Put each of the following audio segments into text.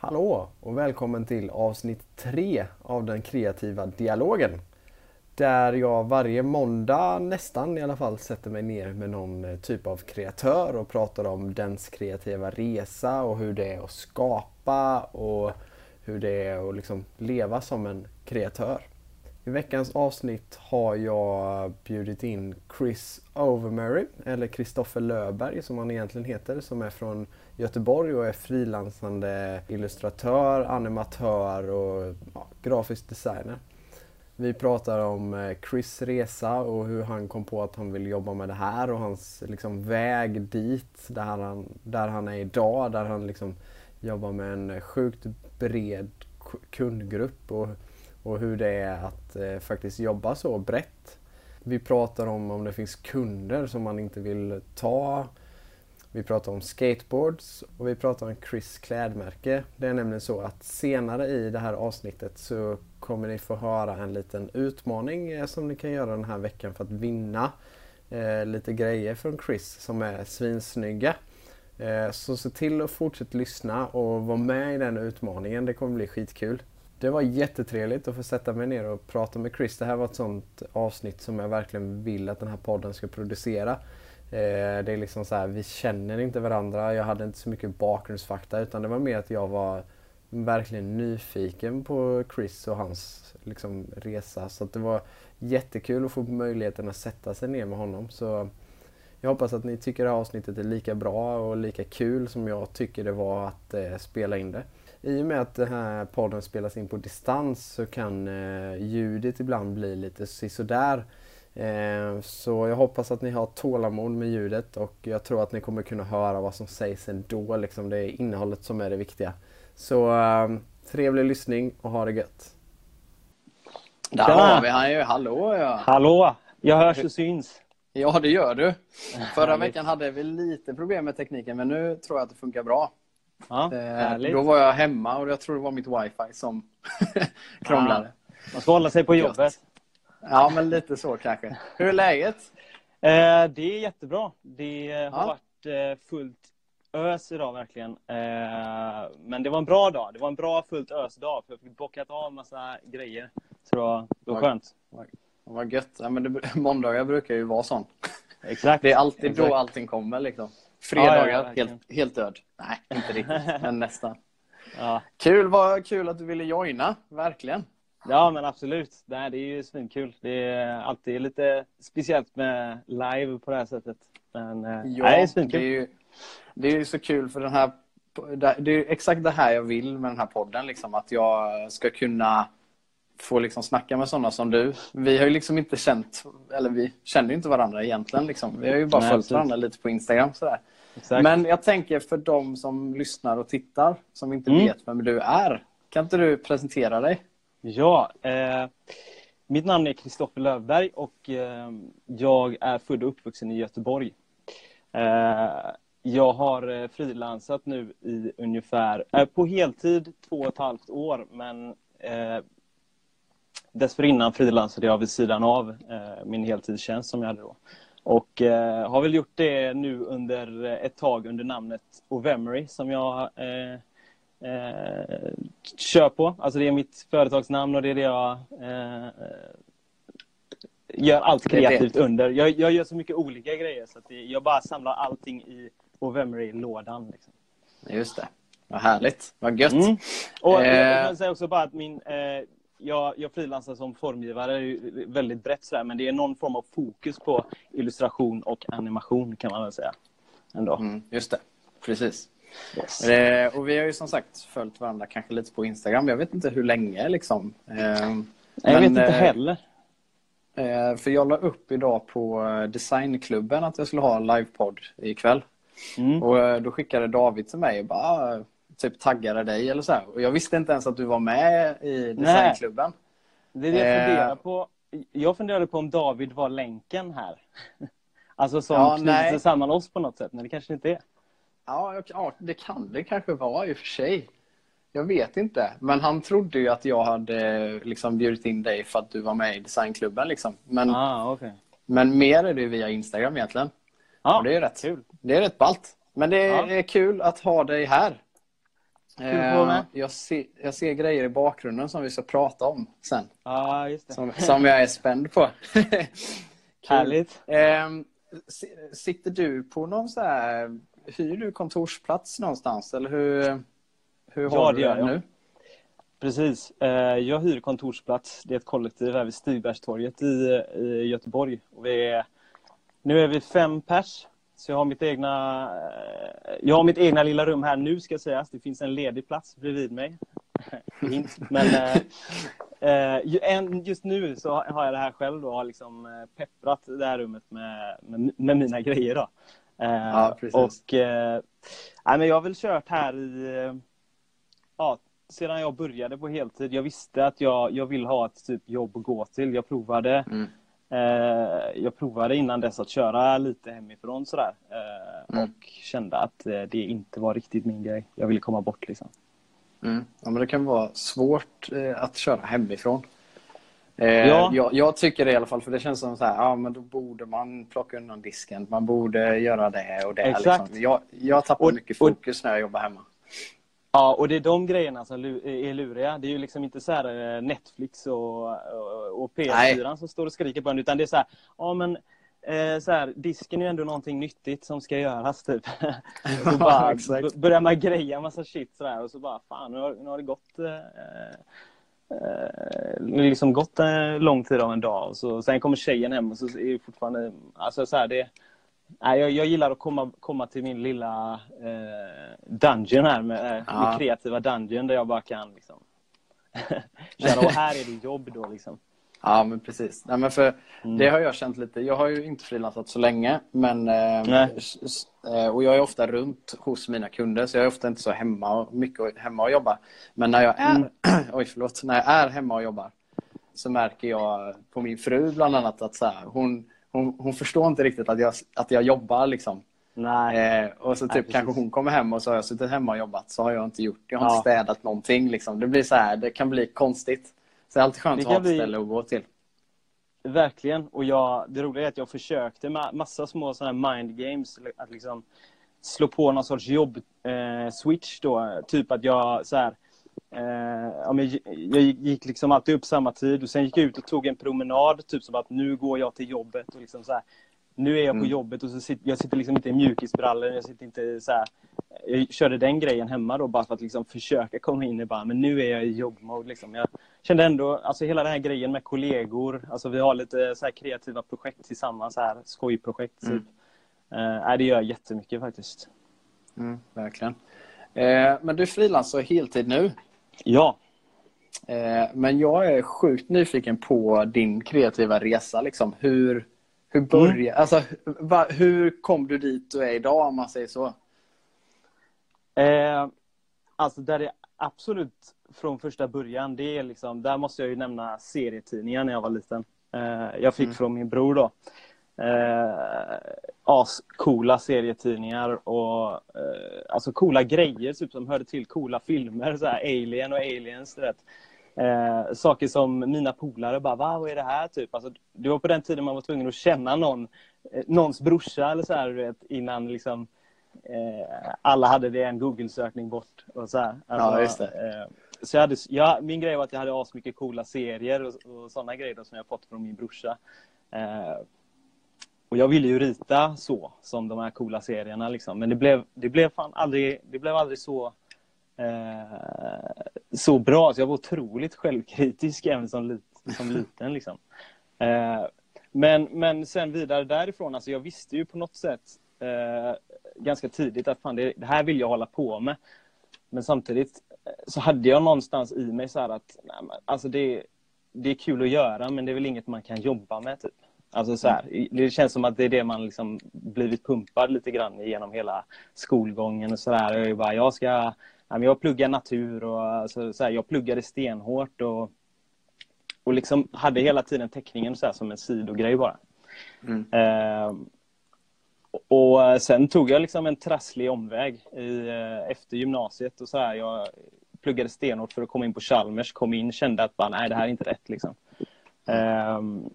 Hallå och välkommen till avsnitt 3 av den kreativa dialogen. Där jag varje måndag nästan i alla fall sätter mig ner med någon eh, typ av kreatör och pratar om dens kreativa resa och hur det är att skapa och hur det är att liksom leva som en kreatör. I veckans avsnitt har jag bjudit in Chris Overmary, eller Kristoffer Löberg som han egentligen heter, som är från Göteborg och är frilansande illustratör, animatör och ja, grafisk designer. Vi pratar om eh, Chris resa och hur han kom på att han vill jobba med det här och hans liksom, väg dit, där han, där han är idag, där han liksom jobbar med en sjukt bred kundgrupp och, och hur det är att eh, faktiskt jobba så brett. Vi pratar om om det finns kunder som man inte vill ta vi pratar om skateboards och vi pratar om Chris klädmärke. Det är nämligen så att senare i det här avsnittet så kommer ni få höra en liten utmaning eh, som ni kan göra den här veckan för att vinna eh, lite grejer från Chris som är svinsnygga. Eh, så se till att fortsätta lyssna och vara med i den utmaningen. Det kommer bli skitkul. Det var jättetrevligt att få sätta mig ner och prata med Chris. Det här var ett sånt avsnitt som jag verkligen vill att den här podden ska producera. Eh, det är liksom så här, vi känner inte varandra. Jag hade inte så mycket bakgrundsfakta utan det var mer att jag var verkligen nyfiken på Chris och hans liksom, resa. Så det var jättekul att få möjligheten att sätta sig ner med honom. Så jag hoppas att ni tycker det här avsnittet är lika bra och lika kul som jag tycker det var att eh, spela in det. I och med att den här podden spelas in på distans så kan eh, ljudet ibland bli lite sisådär. Eh, så jag hoppas att ni har tålamod med ljudet och jag tror att ni kommer kunna höra vad som sägs ändå. Liksom det är innehållet som är det viktiga. Så um, trevlig lyssning och ha det gött. Där har vi han ju. Hallå ja. Hallå! Jag hörs och syns. Ja, det gör du. Förra veckan hade vi lite problem med tekniken, men nu tror jag att det funkar bra. Ja, eh, då var jag hemma och jag tror det var mitt wifi som krånglade. Ja, man ska hålla sig på jobbet. Ja, men lite så kanske. Hur är läget? Eh, det är jättebra. Det har ja. varit eh, fullt ös idag verkligen. Eh, men det var en bra dag. Det var en bra fullt ös-dag. För jag fick bockat av massa grejer. Så det var, det var skönt. Vad gött. Ja, men det, måndagar brukar ju vara sånt. Exakt. Det är alltid Exakt. då allting kommer liksom. Fredagar, ja, ja, helt, helt död. Nej, inte riktigt, men nästan. Ja. Kul, vad kul att du ville joina, verkligen. Ja, men absolut. Det, är ju svinkul. Det är alltid lite speciellt med live på det här sättet. Men eh, ja, det är svinkul. Det är, ju, det är ju så kul för den här... Det är exakt det här jag vill med den här podden. Liksom, att jag ska kunna få liksom snacka med sådana som du. Vi har ju liksom inte känt, eller vi känner ju inte varandra egentligen. Liksom. Vi har ju bara Nej, följt varandra lite på Instagram. Sådär. Men jag tänker för de som lyssnar och tittar, som inte mm. vet vem du är. Kan inte du presentera dig? Ja, eh, mitt namn är Kristoffer Lövberg och eh, jag är född och uppvuxen i Göteborg. Eh, jag har eh, frilansat nu i ungefär, eh, på heltid två och ett halvt år, men eh, dessförinnan frilansade jag vid sidan av eh, min heltidstjänst som jag hade då. Och eh, har väl gjort det nu under ett tag under namnet Ovemery som jag eh, eh, kör på. Alltså det är mitt företagsnamn och det är det jag eh, gör allt kreativt under. Jag, jag, gör så mycket olika grejer så att jag bara samlar allting i Ovemery-lådan. Liksom. Just det. Vad härligt. Vad gött. Mm. Och eh. jag kan säga också bara att min, eh, jag, jag frilansar som formgivare, väldigt brett sådär, men det är någon form av fokus på illustration och animation kan man väl säga. Ändå. Mm, just det, precis. Yes. Eh, och vi har ju som sagt följt varandra kanske lite på Instagram. Jag vet inte hur länge liksom. Eh, jag men, vet inte eh, heller. Eh, för jag la upp idag på Designklubben att jag skulle ha livepodd ikväll. Mm. Och eh, då skickade David till mig och bara ah, typ taggade dig eller så här. Och jag visste inte ens att du var med i Designklubben. Nej. Det är det jag funderar på. Jag funderade på om David var länken här. Alltså som ja, knyter samman oss på något sätt, men det kanske inte är. Ja, ja, det kan det kanske vara i och för sig. Jag vet inte. Men han trodde ju att jag hade liksom bjudit in dig för att du var med i designklubben. Liksom. Men, ah, okay. men mer är det via Instagram egentligen. Ah, och det är rätt kul. Det är rätt ballt. Men det är kul att ha dig här. Eh, jag, ser, jag ser grejer i bakgrunden som vi ska prata om sen. Det. Som, som jag är spänd på. Härligt. Eh, sitter du på någon så här... Hyr du kontorsplats någonstans? Eller hur, hur har Ja, du det jag. nu? Precis. Eh, Jag hyr kontorsplats. Det är ett kollektiv här vid Stigbergstorget i, i Göteborg. Och vi är, nu är vi fem pers. Så jag har mitt egna eh, Jag har mitt egna lilla rum här nu ska sägas. Det finns en ledig plats bredvid mig. Men eh, eh, just nu så har jag det här själv då. Har liksom eh, pepprat det här rummet med, med, med mina grejer då. Ja, precis. Och eh, nej, men jag har väl kört här i ja, sedan jag började på heltid. Jag visste att jag, jag vill ha ett typ jobb att gå till. Jag provade Mm. Eh, jag provade innan dess att köra lite hemifrån sådär. Eh, Mm. Och kände att eh, det inte var riktigt min grej. Jag ville komma bort liksom. Mm. Ja, men det kan vara svårt att köra hemifrån. Ja. jag, jag tycker det i alla fall, för det känns som så här, ja men då borde man plocka undan disken. Man borde göra det och det. Exakt. Liksom. Jag, jag tappar Och- mycket och- fokus när jag jobbar hemma. Ja, och det är de grejerna som är luriga. Det är ju liksom inte så här eh, Netflix och, och, och PS4 som står och skriker på en, utan det är så här, ja men eh, så här, disken är ju ändå någonting nyttigt som ska göras typ. och så bara b- börjar man greja massa shit sådär och så bara fan nu har, nu har det gått eh, eh, liksom gått en lång tid av en dag och så, sen kommer tjejen hem och så är det fortfarande, alltså så här, det Nej, jag, jag gillar att komma, komma till min lilla eh, dungeon här, med, eh, Ja. min kreativa dungeon där jag bara kan liksom, köra. Och här är det jobb då liksom. Ja, men precis. Nej, men för Mm. Det har jag känt lite. Jag har ju inte frilansat så länge. Men, eh, eh, och jag är ofta runt hos mina kunder så jag är ofta inte så hemma och, mycket hemma och jobbar. Men när jag är, Mm. oj, förlåt, när jag är hemma och jobbar så märker jag på min fru bland annat att så här, hon, hon, hon förstår inte riktigt att jag, att jag jobbar. Liksom. Nej. Eh, och så Nej, typ precis. kanske hon kommer hem och så har jag suttit hemma och jobbat så har jag inte gjort. Jag har Ja. inte städat någonting. Liksom. Det blir så här, det kan bli konstigt. Så det är alltid skönt att ha ett bli- ställe att gå till. Verkligen. Och jag, det roliga är att jag försökte med massa små såna här mind games. Att liksom slå på någon sorts jobb eh, då. Typ att jag så här, eh, jag gick liksom alltid upp samma tid och sen gick jag ut och tog en promenad. Typ som att nu går jag till jobbet. Och liksom så här, nu är jag på Mm. jobbet och så sitter, jag sitter liksom inte i mjukisbrallor. Jag sitter inte så här, jag körde den grejen hemma då bara för att liksom försöka komma in i bara, men nu är jag i jobbmode. Liksom. Jag kände ändå, alltså hela den här grejen med kollegor, alltså vi har lite så kreativa projekt tillsammans, så här, skojprojekt. Mm. Typ. Eh, nej, det gör jättemycket faktiskt. Mm, verkligen. Eh, men du frilansar heltid nu. Ja, Eh, men jag är sjukt nyfiken på din kreativa resa. Liksom. Hur, hur, börja, alltså, va, hur kom du dit du är idag om man säger så? Eh, alltså där det absolut från första början, det är liksom, där måste jag ju nämna serietidningar när jag var liten. Eh, jag fick Mm. från min bror då. Eh, ascoola serietidningar och eh, alltså coola grejer typ som hörde till coola filmer, så här Alien och Aliens, vet. Eh, saker som mina polare bara, Va, vad är det här? Typ. Alltså, det var på den tiden man var tvungen att känna någon, eh, någons brorsa eller så här, vet, innan liksom eh, alla hade det en Google-sökning bort. Och så här. Alltså, Ja. Eh, så jag hade, ja, min grej var att jag hade asmycket coola serier och, och sådana grejer då, som jag fått från min brorsa. Och jag ville ju rita så, som de här coola serierna. Liksom. Men det blev, det blev fan aldrig, det blev aldrig så, eh, så bra. Så jag var otroligt självkritisk även som, lit, som liten. Liksom. Eh, men, men sen vidare därifrån, alltså jag visste ju på något sätt eh, ganska tidigt att fan, det, det här vill jag hålla på med. Men samtidigt eh, så hade jag någonstans i mig så här att nej, men, alltså det, det är kul att göra men det är väl inget man kan jobba med. Typ. Alltså så här, det känns som att det är det man liksom blivit pumpad lite grann genom hela skolgången och sådär. Jag, är bara, jag ska, jag pluggar natur och alltså, så här, jag pluggade stenhårt och, och liksom hade hela tiden teckningen så här, som en sidogrej bara. Mm. Eh, och sen tog jag liksom en trasslig omväg i, eh, efter gymnasiet och så här. Jag pluggade stenhårt för att komma in på Chalmers, kom in, kände att bara, nej det här är inte rätt liksom. Ehm,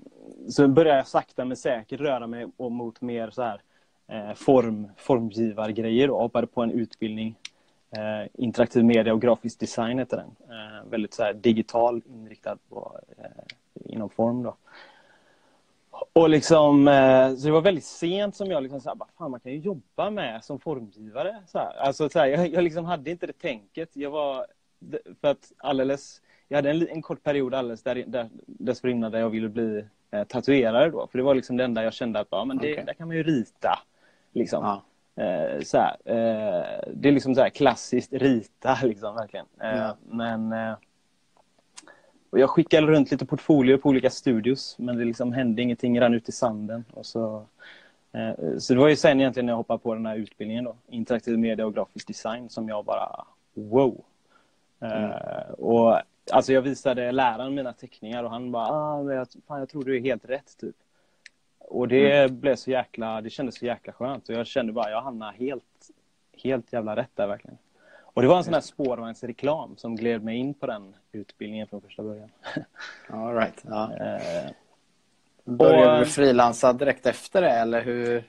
så började jag sakta men säkert röra mig mot mer så här eh, form, formgivargrejer och hoppade på en utbildning Eh, interaktiv media och grafisk design heter den. Eh, väldigt så här, digital inriktad på, eh, inom form. Då. Och liksom, eh, så det var väldigt sent som jag liksom så här, bara, fan man kan ju jobba med som formgivare. Så här. Alltså, så här, jag, jag liksom hade inte det tänket. Jag var, för att alldeles, jag hade en, en kort period alldeles där, där, dessförinnan där jag ville bli eh, tatuerare då. För det var liksom det enda jag kände att, ja men det, okay. där kan man ju rita. Liksom. Ja. Eh, så här, eh, det är liksom så här klassiskt rita liksom verkligen. Eh, ja. Men och jag skickade runt lite portfolier på olika studios men det liksom hände ingenting, rann ut i sanden. Och så, eh, så det var ju sen egentligen när jag hoppade på den här utbildningen då, interaktiv media och grafisk design som jag bara wow. Eh, mm. och alltså jag visade läraren mina teckningar och han bara ah, jag, fan, jag tror du är helt rätt typ. Och det mm. blev så jäkla, det kändes så jäkla skönt och jag kände bara jag hamnade helt, helt jävla rätt där verkligen. Och det var en sån här spårvagnsreklam som gled mig in på den utbildningen från första början. All right. ja. Eh, Började du frilansa direkt efter det eller hur?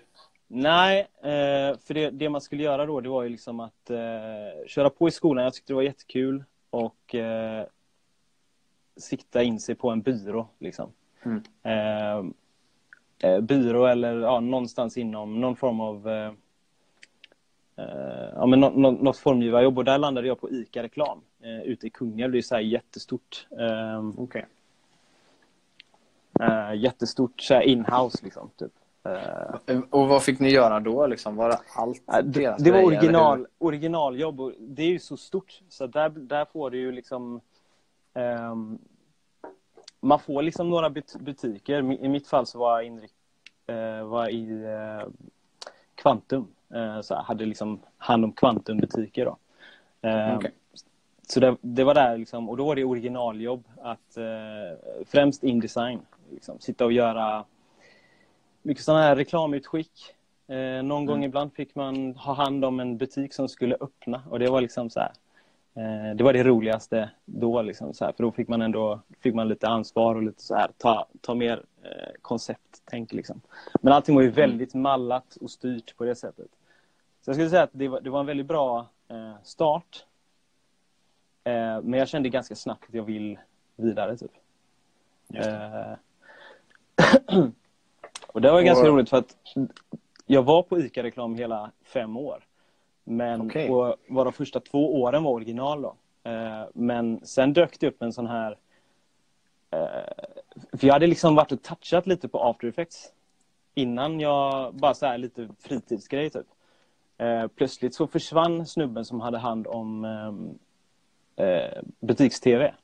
Nej, eh, för det, det, man skulle göra då det var ju liksom att eh, köra på i skolan. Jag tyckte det var jättekul och eh, sikta in sig på en byrå. Liksom. Mm. Eh, eh, byrå eller ja, någonstans inom någon form av eh, ja, men något, formgivarjobb och där landade jag på ICA Reklam eh, ute i Kungälv. Det är så här jättestort. Eh, okay. eh, jättestort så inhouse liksom. Typ. Eh, och vad fick ni göra då? Liksom? Var det allt Det, det var original, originaljobb och det är ju så stort så där, där får du ju liksom ehm, man får liksom några butiker. I mitt fall så var jag inrikt, eh, var i eh, Kvantum. Eh, så här, hade liksom hand om kvantumbutiker. Då. Eh, okay. Så det, det, var där liksom, och då var det originaljobb att främst Indesign. Liksom, sitta och göra mycket sådana här reklamutskick. Någon mm. gång ibland fick man ha hand om en butik som skulle öppna och det var liksom så här, eh, det var det roligaste då liksom så här, för då fick man ändå fick man lite ansvar och lite så här ta, ta mer eh, koncepttänk liksom. Men allting var ju mm. väldigt mallat och styrt på det sättet. Så jag skulle säga att det var, det var en väldigt bra eh, start. Eh, men jag kände ganska snabbt att jag vill vidare. Typ. Eh, och det var och... ganska roligt för att jag var på ICA-reklam hela fem år. Men okay. och var de första två åren var original då. Eh, men sen dök det upp en sån här... Eh, för jag hade liksom varit och touchat lite på After Effects. Innan jag, bara så här lite fritidsgrej typ. Eh, plötsligt så försvann snubben som hade hand om ehm, eh, butiks-tv.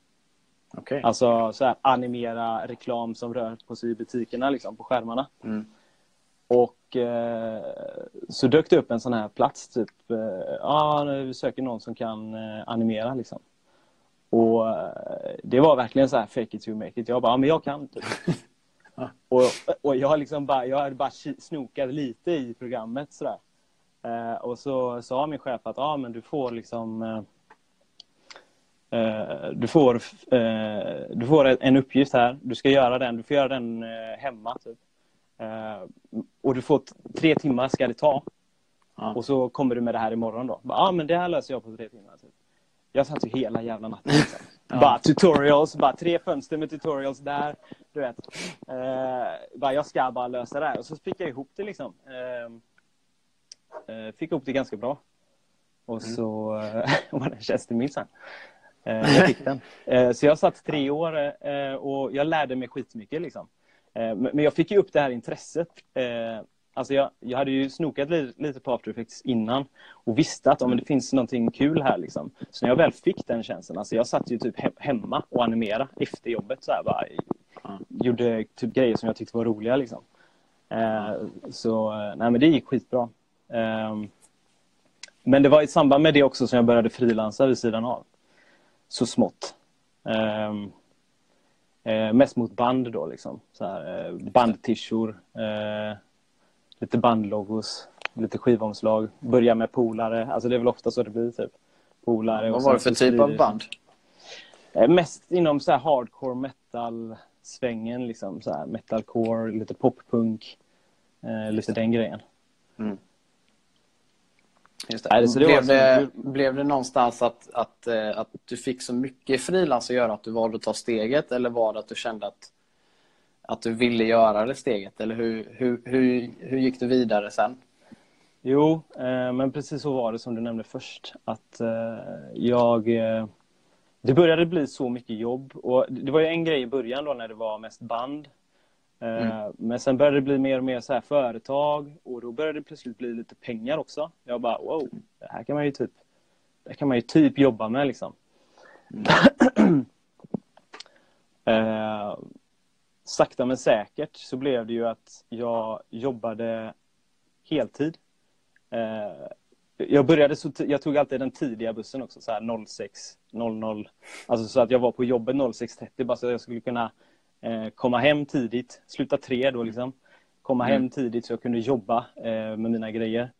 Okay. Alltså så här, animera reklam som rör på sig i butikerna liksom, på skärmarna. Mm. Och eh, så dök det upp en sån här plats, typ, eh, ja, vi söker någon som kan eh, animera liksom. Och eh, det var verkligen så här fake it to make it. Jag bara, ja, men jag kan. Typ. och, och jag liksom bara, jag hade bara snokat lite i programmet sådär. Eh, och så sa min chef att ah, men du får liksom eh, eh, du, får, eh, du får en uppgift här, du ska göra den, du får göra den eh, hemma. Typ. Eh, och du får tre timmar ska det ta. Ja. Och så kommer du med det här imorgon då. Ja ah, men det här löser jag på tre timmar. Typ. Jag satt ju hela jävla natten. Liksom. ja. Bara tutorials, bara tre fönster med tutorials där. Du vet. bara, jag ska bara lösa det här. Och så fick jag ihop det liksom. Eh, fick ihop det ganska bra. Och mm. så var det en tjänst minsann. Jag fick den. Eh, så jag satt tre år eh, och jag lärde mig skitmycket. Liksom. Men jag fick ju upp det här intresset. Alltså jag, jag hade ju snokat lite på After Effects innan och visste att om det finns någonting kul här. Liksom. Så när jag väl fick den tjänsten, alltså jag satt ju typ hemma och animerade efter jobbet. Så här, bara, Gjorde typ grejer som jag tyckte var roliga. Liksom. Så nej, men det gick skitbra. Men det var i samband med det också som jag började frilansa vid sidan av. Så smått. Um, uh, mest mot band då liksom. Så här, uh, bandtishor, uh, lite bandlogos, lite skivomslag. Börja med polare. Alltså det är väl ofta så det blir typ. Polare. Vad var det för typ av band? mest inom så hardcore metal-svängen. Liksom, så här, metalcore, lite poppunk. lite den grejen. Mm. Just det. det blev, det, blev det någonstans att, att, eh, att du fick så mycket frilans att göra att du valde att ta steget eller var det att du kände att, att du ville göra det steget? Eller hur, hur, hur, hur gick du vidare sen? Jo, eh, men precis så var det som du nämnde först. Att eh, jag... Eh, det började bli så mycket jobb. Och det var ju en grej i början då när det var mest band. Eh, Men sen började det bli mer och mer så här företag och då började det plötsligt bli lite pengar också. Jag bara wow, det här kan man ju typ, det kan man ju typ jobba med liksom. eh, sakta men säkert så blev det ju att jag jobbade heltid. Eh, jag började så jag tog alltid den tidiga bussen också, så här 06.00. Alltså så att jag var på jobbet 06.30 bara så att jag skulle kunna komma hem tidigt, sluta tre då liksom. Komma Mm. hem tidigt så jag kunde jobba eh, med mina grejer.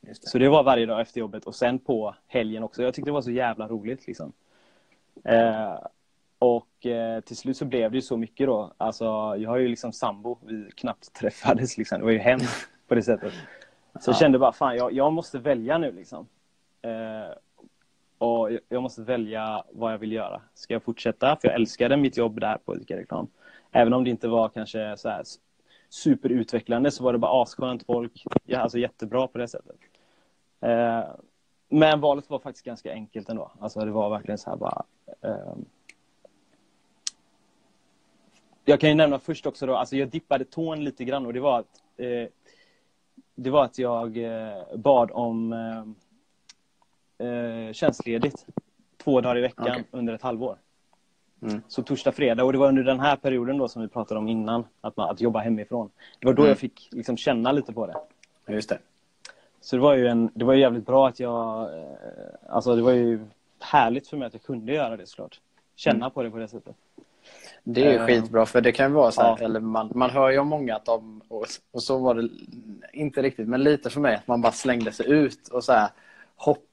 Det. Så det var varje dag efter jobbet och sen på helgen också. Jag tyckte det var så jävla roligt liksom. Eh, och eh, till slut så blev det ju så mycket då. Alltså, jag har ju liksom sambo, vi knappt träffades liksom. Det var ju hemskt på det sättet. Så jag kände bara, fan jag, jag måste välja nu liksom. Eh, och jag- måste välja vad jag vill göra. Ska jag fortsätta? För jag älskade mitt jobb där på ICA Reklam. Även om det inte var kanske så här superutvecklande så var det bara asskönt folk. Ja, alltså jättebra på det sättet. Eh, men valet var faktiskt ganska enkelt ändå. Alltså det var verkligen så här bara... Ehm, jag kan ju nämna först också då, alltså jag dippade tån lite grann och det var att eh, det var att jag eh, bad om ehm, eh, tjänstledigt två dagar i veckan Okej. under ett halvår. Mm. Så torsdag, fredag. Och det var under den här perioden då som vi pratade om innan, att, man, att jobba hemifrån. Det var då Mm. jag fick liksom känna lite på det. Just det. Så det var ju, en, det var ju jävligt bra att jag... Eh, alltså det var ju härligt för mig att jag kunde göra det såklart. Känna på det på det sättet. Det är ju Eh, skitbra för det kan vara så här, ja. eller man, man hör ju om många att de, och, och så var det inte riktigt, men lite för mig att man bara slängde sig ut och så här hoppar,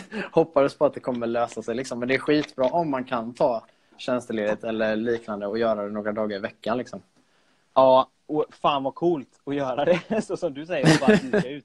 hoppades på att det kommer lösa sig liksom. Men det är skitbra om man kan ta tjänstledigt eller liknande och göra det några dagar i veckan liksom. Ja, och fan vad coolt att göra det, så som du säger, och bara ut.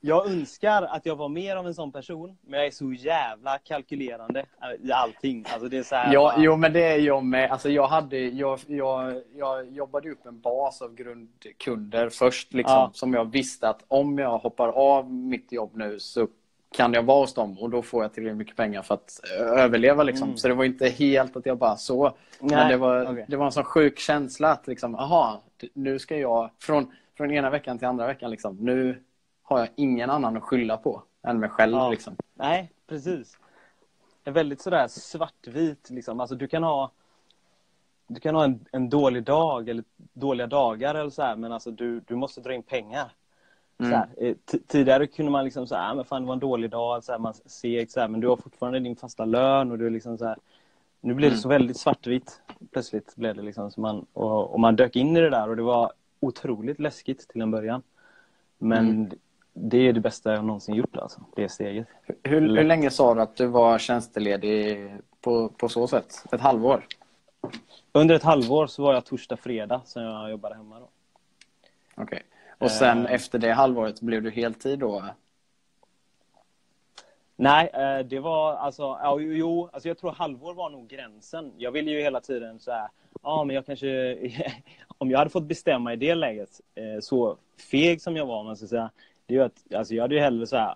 Jag önskar att jag var mer av en sån person, men jag är så jävla kalkylerande i allting. Alltså det är så här, Ja, bara- jo, men det är jag med. Alltså, jag, hade, jag, jag, jag jobbade upp en bas av grundkunder först, liksom, Ja. som jag visste att om jag hoppar av mitt jobb nu så kan jag vara hos dem och då får jag tillräckligt mycket pengar för att eh, överleva. Liksom. Mm. Så det var inte helt att jag bara så. Men det var, okej. det var en sån sjuk känsla att liksom, aha, nu ska jag från, från ena veckan till andra veckan, liksom, nu har jag ingen annan att skylla på än mig själv. Ja. Liksom. Nej, precis. Är väldigt sådär svartvit. Liksom. Alltså, du kan ha, du kan ha en, en dålig dag eller dåliga dagar eller så här, men alltså, du, du måste dra in pengar. Mm. Så här, eh, tidigare kunde man liksom säga, men fan det var en dålig dag, så här, man seg, så här, men du har fortfarande din fasta lön och du är liksom så här, nu blir det Mm. så väldigt svartvitt. Plötsligt blev det liksom så man, och, och man dök in i det där och det var otroligt läskigt till en början. Men Mm. det är det bästa jag någonsin gjort alltså, det steget. Hur, hur länge sa du att du var tjänsteledig på, på så sätt? Ett halvår? Under ett halvår så var jag torsdag, fredag sen jag jobbade hemma. Då. Okej. Och sen Eh. efter det halvåret blev du heltid då? Nej, eh, det var alltså, ja, jo, alltså jag tror halvår var nog gränsen. Jag ville ju hela tiden så här, ja men jag kanske, om jag hade fått bestämma i det läget, eh, så feg som jag var, man ska säga, det är ju att, alltså jag hade ju hellre så här,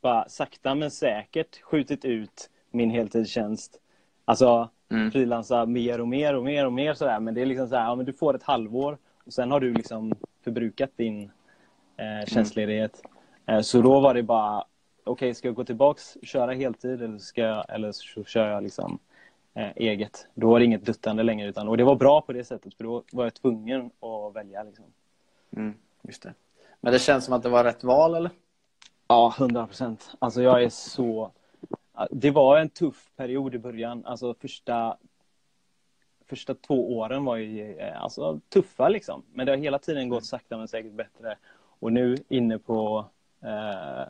bara sakta men säkert skjutit ut min heltidstjänst. Alltså Mm. frilansa mer och mer och mer och mer sådär, men det är liksom så här, ja men du får ett halvår och sen har du liksom förbrukat din eh, tjänstledighet. Eh, så då var det bara, okej, ska jag gå tillbaks och köra heltid eller, ska jag, eller så kör jag liksom eh, eget. Då var det inget duttande längre. Utan, och det var bra på det sättet, för då var jag tvungen att välja. Liksom. Mm, just det. Men det känns som att det var rätt val eller? Ja, hundra procent. Alltså jag är så... Det var en tuff period i början. Alltså första, första två åren var ju eh, alltså, tuffa liksom. Men det har hela tiden gått sakta men säkert bättre. Och nu inne på... Eh,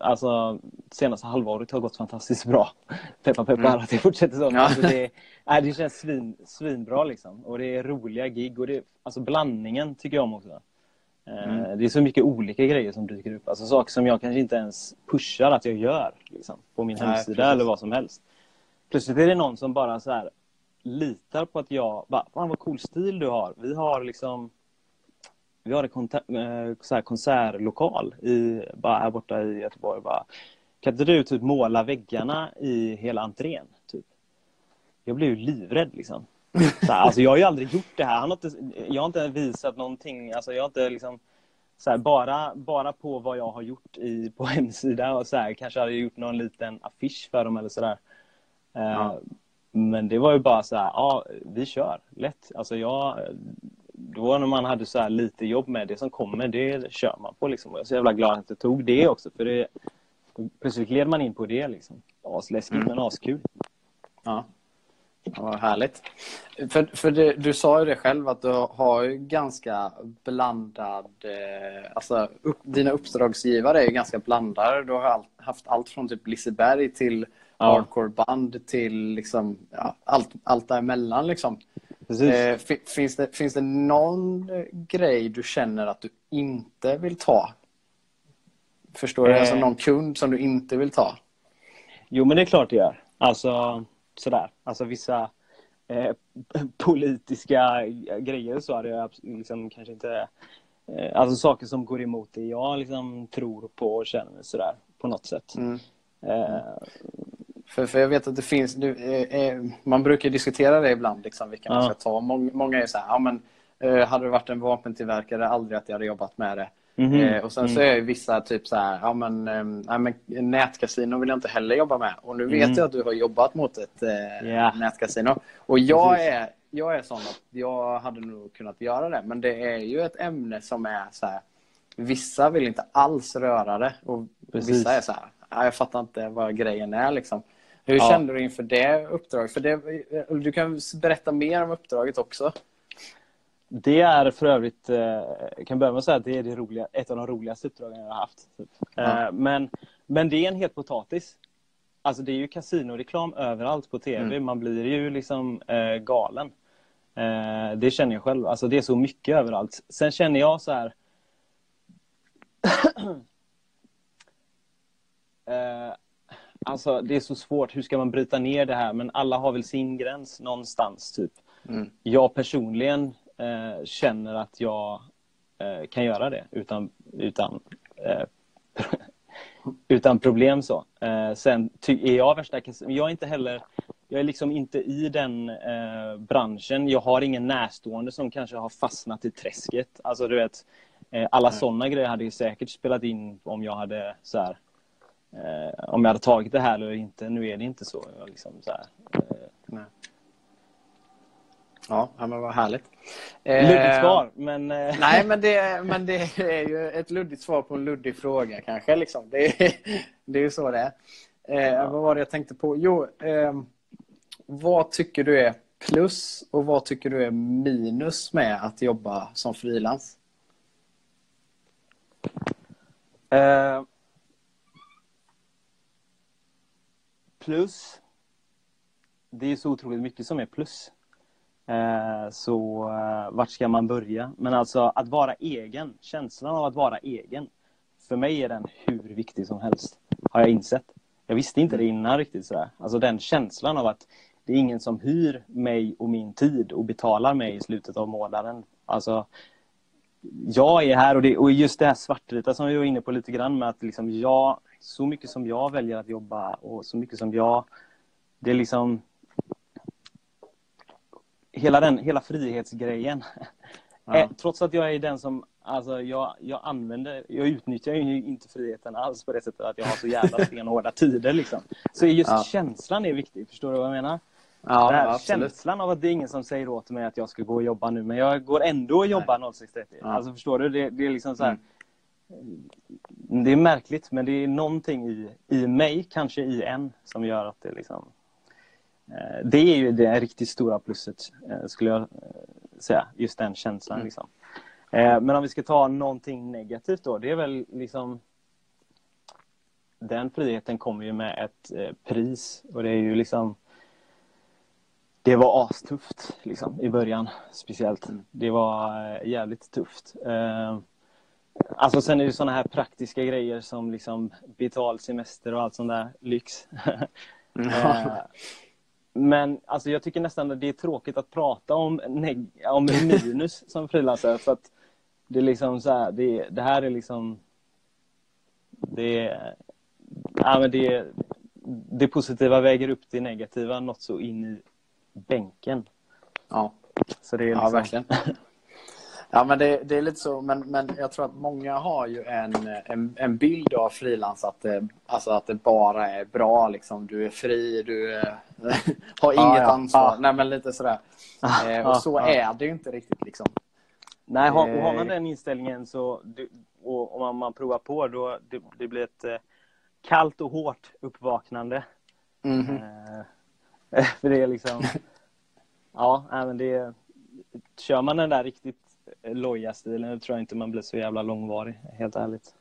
alltså senaste halvåret har gått fantastiskt bra. Peppa peppar Mm. att det fortsätter så. Ja. Alltså det, nej, det känns svin, svinbra liksom. Och det är roliga gig och det, alltså blandningen tycker jag om också. Eh, mm. Det är så mycket olika grejer som dyker upp. Alltså saker som jag kanske inte ens pushar att jag gör liksom, på min Nej, hemsida precis. eller vad som helst. Plötsligt är det någon som bara så här, litar på att jag... Bara, Fan vad cool stil du har. Vi har liksom... Vi har en eh, så här konsertlokal i, bara här borta i Göteborg. Bara, kan inte du typ måla väggarna i hela entrén? Typ? Jag blev ju livrädd liksom. Så här, alltså jag har ju aldrig gjort det här. Han har inte, jag har inte visat någonting. Alltså jag har inte liksom, så här, bara, bara på vad jag har gjort i, på hemsidan och så här, kanske hade jag gjort någon liten affisch för dem eller sådär. Eh, ja. Men det var ju bara så här, ja vi kör, lätt. Alltså jag, då när man hade så här lite jobb med det som kommer, det kör man på liksom. Jag är så jävla glad att jag tog det också för det, plötsligt gled man in på det liksom. Asläskigt mm. men askul. Ja. Ja, vad härligt. För, för det, du sa ju det själv att du har ju ganska blandad... Eh, alltså upp, dina uppdragsgivare är ju ganska blandade. Du har all, haft allt från typ Liseberg till ja. hardcore-band till liksom, ja, allt, allt däremellan. Liksom. Eh, finns, det, finns det någon grej du känner att du inte vill ta? Förstår du? Alltså eh. Alltså någon kund som du inte vill ta? Jo, men det är klart det gör. Alltså sådär. Alltså vissa eh, politiska grejer så hade jag liksom kanske inte... Eh, alltså saker som går emot det jag liksom tror på och känner sådär på något sätt. Mm. Eh, för, för jag vet att det finns, du, eh, eh man brukar diskutera det ibland, liksom, vilka ja. man ska ta. Många, många är så här, ja men eh, hade det varit en vapentillverkare, aldrig att jag hade jobbat med det. Mm -hmm. eh, och sen så mm. är ju vissa typ så här, ja men, eh, men nätkasino vill jag inte heller jobba med. Och nu vet mm. jag att du har jobbat mot ett eh, yeah. nätkasino. Och jag är, jag är sån att jag hade nog kunnat göra det. Men det är ju ett ämne som är så här, vissa vill inte alls röra det. Och Precis. vissa är så här, jag fattar inte vad grejen är liksom. Hur ja. kände du inför det uppdraget? För det, du kan berätta mer om uppdraget också. Det är för övrigt, jag eh, kan börja med att säga att det är det roliga, ett av de roligaste uppdragen jag har haft. Typ. Ja. Eh, men, men det är en het potatis. Alltså det är ju kasinoreklam överallt på tv. Mm. Man blir ju liksom eh, galen. Eh, det känner jag själv. Alltså det är så mycket överallt. Sen känner jag så här. alltså det är så svårt. Hur ska man bryta ner det här? Men alla har väl sin gräns någonstans. typ. Mm. Jag personligen eh, känner att jag eh, kan göra det utan, utan, eh, utan problem. så. Eh, sen är jag värsta Jag är inte heller jag är liksom inte i den eh, branschen. Jag har ingen närstående som kanske har fastnat i träsket. Alltså du vet, eh, alla mm. sådana grejer hade säkert spelat in om jag hade så här, eh, om jag hade tagit det här eller inte. Nu är det inte så. Jag liksom, så här, eh, Ja, men vad härligt. Luddigt eh, svar, men... Eh, nej, men det, men det är ju ett luddigt svar på en luddig fråga kanske. Liksom. Det, är, det är ju så det är. Eh, ja. Vad var det jag tänkte på? Jo, eh, vad tycker du är plus och vad tycker du är minus med att jobba som frilans? Eh, plus. Det är så otroligt mycket som är plus. Eh, så eh, vart ska man börja? Men alltså att vara egen, känslan av att vara egen. För mig är den hur viktig som helst. Har jag insett. Jag visste inte det innan riktigt sådär. Alltså den känslan av att det är ingen som hyr mig och min tid och betalar mig i slutet av månaden. Alltså, jag är här och, det, och just det här svartvita som vi var inne på lite grann med att liksom jag, så mycket som jag väljer att jobba och så mycket som jag, det är liksom hela den hela frihetsgrejen. Ja. Eh, trots att jag är den som, alltså jag, jag använder, jag utnyttjar ju inte friheten alls på det sättet att jag har så jävla stenhårda tider liksom. Så just ja. känslan är viktig, förstår du vad jag menar? Ja, här, känslan av att det är ingen som säger åt mig att jag ska gå och jobba nu, men jag går ändå och jobbar 06.30. Ja. Alltså förstår du? Det, det är liksom så här, mm. Det är märkligt, men det är någonting i, i mig, kanske i en, som gör att det liksom Eh, det är ju det riktigt stora plusset, eh, skulle jag eh, säga. Just den känslan. Mm. Liksom. Men om vi ska ta någonting negativt då, det är väl liksom den friheten kommer ju med ett pris och det är ju liksom det var astufft liksom, i början speciellt. Mm. Det var jävligt tufft. Alltså sen är det sådana här praktiska grejer som liksom betald semester och allt sånt där lyx. Eh, men alltså jag tycker nästan att det är tråkigt att prata om, om minus som frilansare för att det är liksom så här, det, det här är liksom det, ja, men det, det positiva väger upp det negativa något så in i bänken. Ja, så det är liksom... ja verkligen. Ja, men det, det, är lite så. Men, men jag tror att många har ju en, en, en bild av frilans att det, alltså att det bara är bra. Liksom. Du är fri, du är, har inget ja, ansvar. Ja. Nej, men lite sådär. Eh, och så är det ju inte riktigt. Liksom. Nej, har, har man eh. den inställningen så, och om man, man provar på, då det, det blir ett eh, kallt och hårt uppvaknande. Mm -hmm. för det är liksom, ja, men det kör man den där riktigt loja-stilen tror jag inte man blir så jävla långvarig, helt ärligt.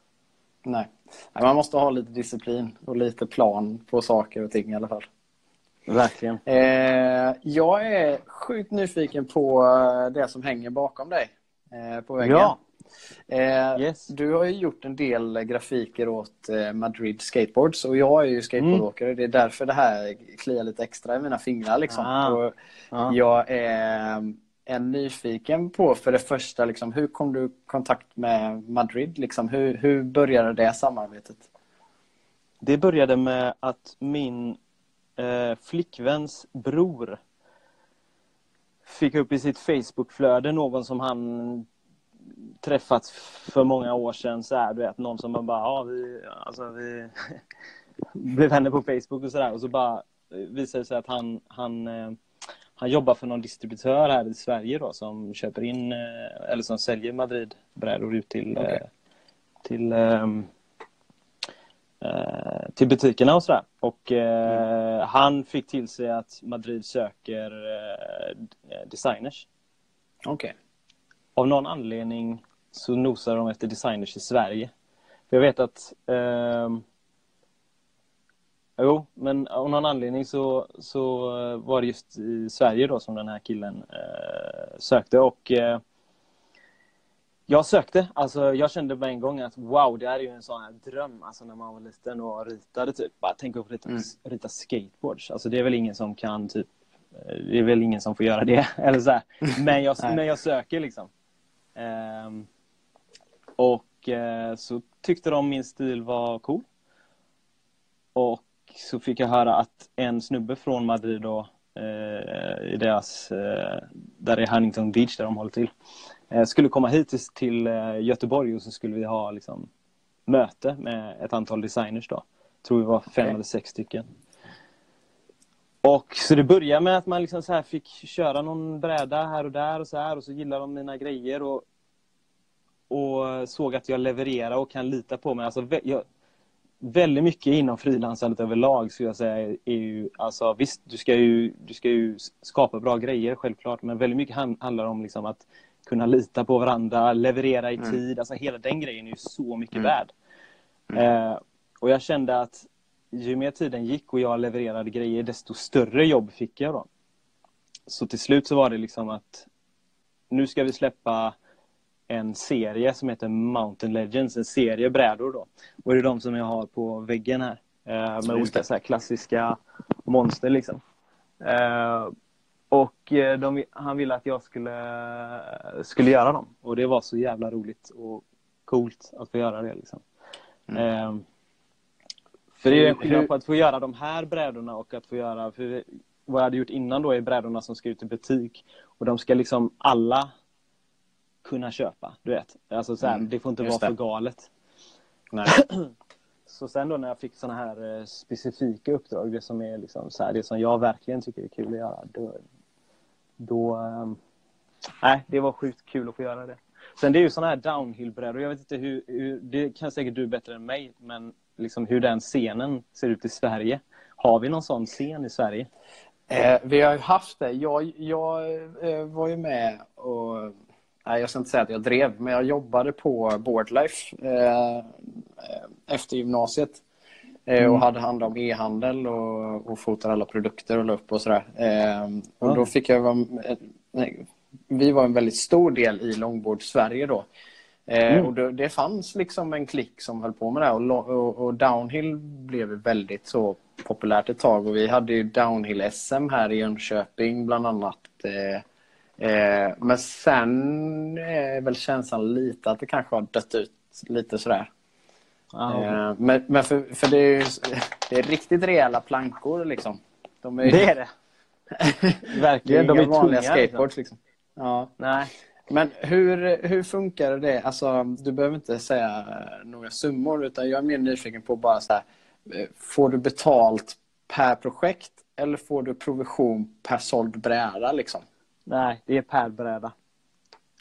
Nej. man måste ha lite disciplin och lite plan på saker och ting i alla fall. Verkligen. Eh, jag är sjukt nyfiken på eh, det som hänger bakom dig eh, på väggen. Ja. Eh, yes. Du har ju gjort en del grafiker åt eh, Madrid Skateboards och jag är ju skateboardåkare. Mm. Det är därför det här kliar lite extra i mina fingrar. Liksom. Ah. Ah. Jag är är nyfiken på för det första, liksom, hur kom du i kontakt med Madrid? Liksom, hur, hur började det samarbetet? Det började med att min eh, flickväns bror fick upp i sitt Facebookflöde någon som han träffat för många år sedan. Så här, du vet, någon som man bara, ja, vi, alltså, vi blev vänner på Facebook och sådär. Och så bara visade det sig att han, han eh, han jobbar för någon distributör här i Sverige då som köper in eh, eller som säljer Madrid-brädor ut till okay. Eh, till um, till butikerna och sådär. Och mm. han fick till sig att Madrid söker designers. Okej. Okay. Av någon anledning så nosar de efter designers i Sverige. För jag vet att um, Jo, men av någon anledning så, så var det just i Sverige då som den här killen eh, sökte och eh, jag sökte, alltså jag kände på en gång att wow, det här är ju en sån här dröm, alltså när man var liten och ritade typ, bara tänk att rita, mm. rita skateboards, alltså det är väl ingen som kan typ, eh, det är väl ingen som får göra det, eller så här. Men jag, men jag söker liksom. Eh, och eh, så tyckte de min stil var cool. Och så fick jag höra att en snubbe från Madrid då, eh, i deras, eh, där är Huntington Beach där de håller till, eh, skulle komma hit till, till Göteborg och så skulle vi ha liksom, möte med ett antal designers då. Jag tror vi var fem okay. eller sex stycken. Och så det började med att man liksom så här fick köra någon bräda här och där och så här och så gillade de mina grejer och, och såg att jag levererar och kan lita på mig. Alltså, jag, väldigt mycket inom frilansandet överlag skulle jag säga är ju, alltså visst du ska ju, du ska ju skapa bra grejer självklart men väldigt mycket handlar om liksom att kunna lita på varandra, leverera i mm. tid, alltså hela den grejen är ju så mycket mm. värd. Mm. Eh, och jag kände att ju mer tiden gick och jag levererade grejer desto större jobb fick jag då. Så till slut så var det liksom att nu ska vi släppa en serie som heter Mountain Legends, en serie brädor då. Och det är de som jag har på väggen här. Eh, med olika så klassiska monster liksom. Eh, och eh, de, han ville att jag skulle, skulle göra dem. Och det var så jävla roligt och coolt att få göra det liksom. Mm. Eh, för det är en skillnad på att få göra de här brädorna och att få göra, för vad jag hade gjort innan då är brädorna som ska ut i butik. Och de ska liksom alla kunna köpa. Du vet. Alltså så här, mm, det får inte vara det. för galet. Nej. så sen då när jag fick såna här eh, specifika uppdrag, det som är liksom så här, det som jag verkligen tycker är kul att göra, då, då um, nej, det var sjukt kul att få göra det. Sen det är ju såna här downhill-brädor, jag vet inte hur, hur, det kan säkert du bättre än mig, men liksom hur den scenen ser ut i Sverige. Har vi någon sån scen i Sverige? Eh, vi har ju haft det. Jag, jag eh, var ju med och nej, jag ska inte säga att jag drev, men jag jobbade på Boardlife eh, efter gymnasiet. Eh, mm. Och hade hand om e-handel och, och fotade alla produkter och la upp och sådär. Eh, och då fick jag vara, nej, vi var en väldigt stor del i Longboard Sverige då. Eh, Mm. och det, det fanns liksom en klick som höll på med det här och, och, och downhill blev väldigt så populärt ett tag och vi hade ju downhill-SM här i Jönköping bland annat. Eh, eh, men sen är väl känslan lite att det kanske har dött ut lite sådär. Eh, men men för, för det, är ju, det är riktigt rejäla plankor liksom. De är, Det är det. det Verkligen. är De är inga vanliga tunga. skateboards liksom. Ja. Nej. Men hur, hur funkar det? Alltså, du behöver inte säga några summor utan jag är mer nyfiken på bara så här. eh, Får du betalt per projekt eller får du provision per såld bräda liksom? Nej, det är per bräda.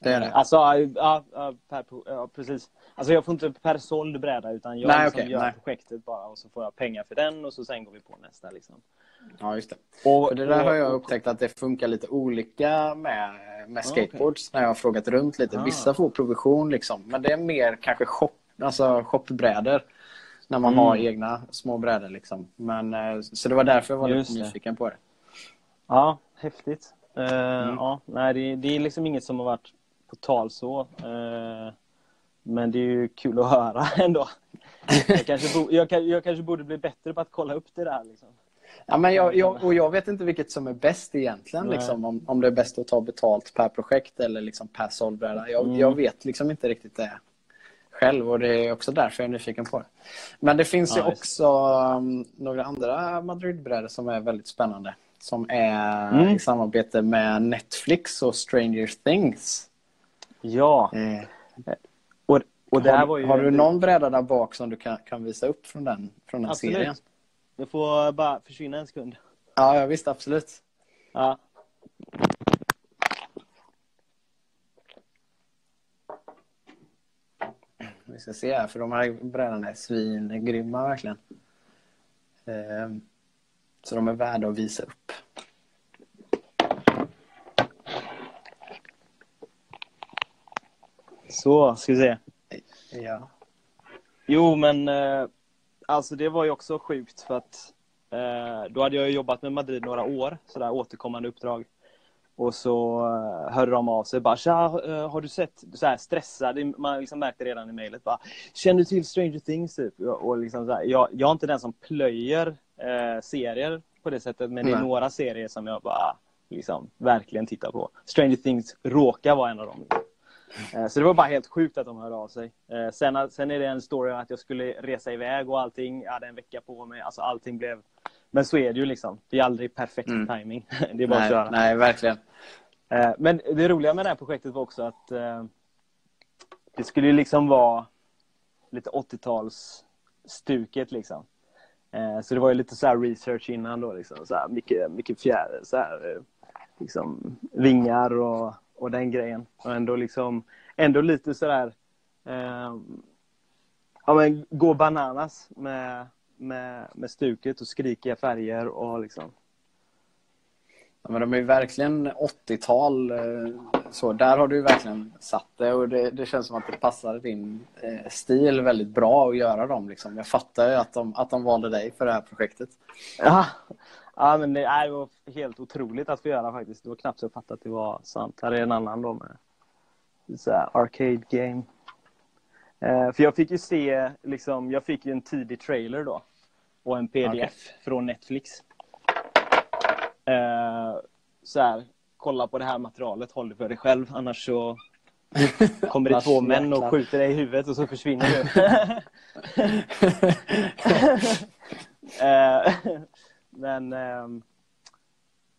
Det är det? Alltså, ja, ja, per, ja, precis. Alltså jag får inte per såld bräda utan jag Nej, liksom okej, gör nej. projektet bara och så får jag pengar för den och så sen går vi på nästa. Liksom. Ja, just det. Och, För det där har jag och- upptäckt att det funkar lite olika med, med Ah, skateboards när jag har frågat runt lite. Ah. Vissa får provision liksom, men det är mer kanske shop, alltså shopbrädor. När man Mm. har egna små brädor liksom. Men, eh, så det var därför jag var Just lite det. nyfiken på det. Ja, häftigt. Eh, Mm. ja, nej, det, det är liksom inget som har varit på tal så. Eh, men det är ju kul att höra ändå. Jag kanske, bo, jag, jag kanske borde bli bättre på att kolla upp det där. Liksom. Ja, men jag, jag, och jag vet inte vilket som är bäst egentligen. Liksom, om, om det är bäst att ta betalt per projekt eller liksom per såldbräda. Jag, Mm. jag vet liksom inte riktigt det själv och det är också därför jag är nyfiken på det. Men det finns ju Ja, just också um, några andra Madridbrädor som är väldigt spännande. Som är Mm. i samarbete med Netflix och Stranger Things. Ja, Eh, och, och det här har, var ju... har du någon bräda där bak som du kan, kan visa upp från den, från den Absolut. serien? Jag får bara försvinna en sekund. Ja, ja, visst absolut. Ja. Vi ska se här, för de här brädorna är svingrymma verkligen. Ehm, Så de är värda att visa upp. Så, ska vi se. Ja. Jo, men eh, alltså det var ju också sjukt för att eh, då hade jag jobbat med Madrid några år, sådär återkommande uppdrag. Och så eh, hörde de av sig bara Tja, har du sett, så här stressad, man liksom märkte redan i mejlet bara Känner du till Stranger Things typ? Och liksom så här, jag, jag är inte den som plöjer eh, serier på det sättet, men det är Nej. några serier som jag bara liksom verkligen tittar på. Stranger Things råkar vara en av dem. Eh, Så det var bara helt sjukt att de hörde av sig. Eh, Sen, sen är det en story att jag skulle resa iväg och allting. Jag hade en vecka på mig. Alltså allting blev... Men så är det ju liksom. Det är aldrig perfekt Mm. timing. Det är bara att Nej, köra. nej, verkligen. Eh, Men det roliga med det här projektet var också att det skulle ju liksom vara lite 80-talsstuket liksom. Eh, Så det var ju lite så här research innan då liksom. Så här mycket, mycket fjärr, så här, eh, liksom vingar och, och den grejen. Och ändå liksom, ändå lite sådär eh, ja men gå bananas med, med, med stuket och skrikiga färger och liksom. Ja, men de är ju verkligen 80-tal. eh, Så där har du verkligen satt det och det, det känns som att det passar din eh, stil väldigt bra att göra dem. Liksom. Jag fattar ju att de, att de valde dig för det här projektet. Ja, ja men det, nej, det var helt otroligt att få göra faktiskt. Det var knappt så jag fattade att det var sant. Här är en annan då med så här, arcade game. Eh, för jag fick ju se, liksom, jag fick ju en tidig trailer då. Och en pdf Okej. från Netflix. Eh, så här, kolla på det här materialet, håll det för dig själv. Annars så kommer det två män och skjuter dig i huvudet och så försvinner du. Eh, Men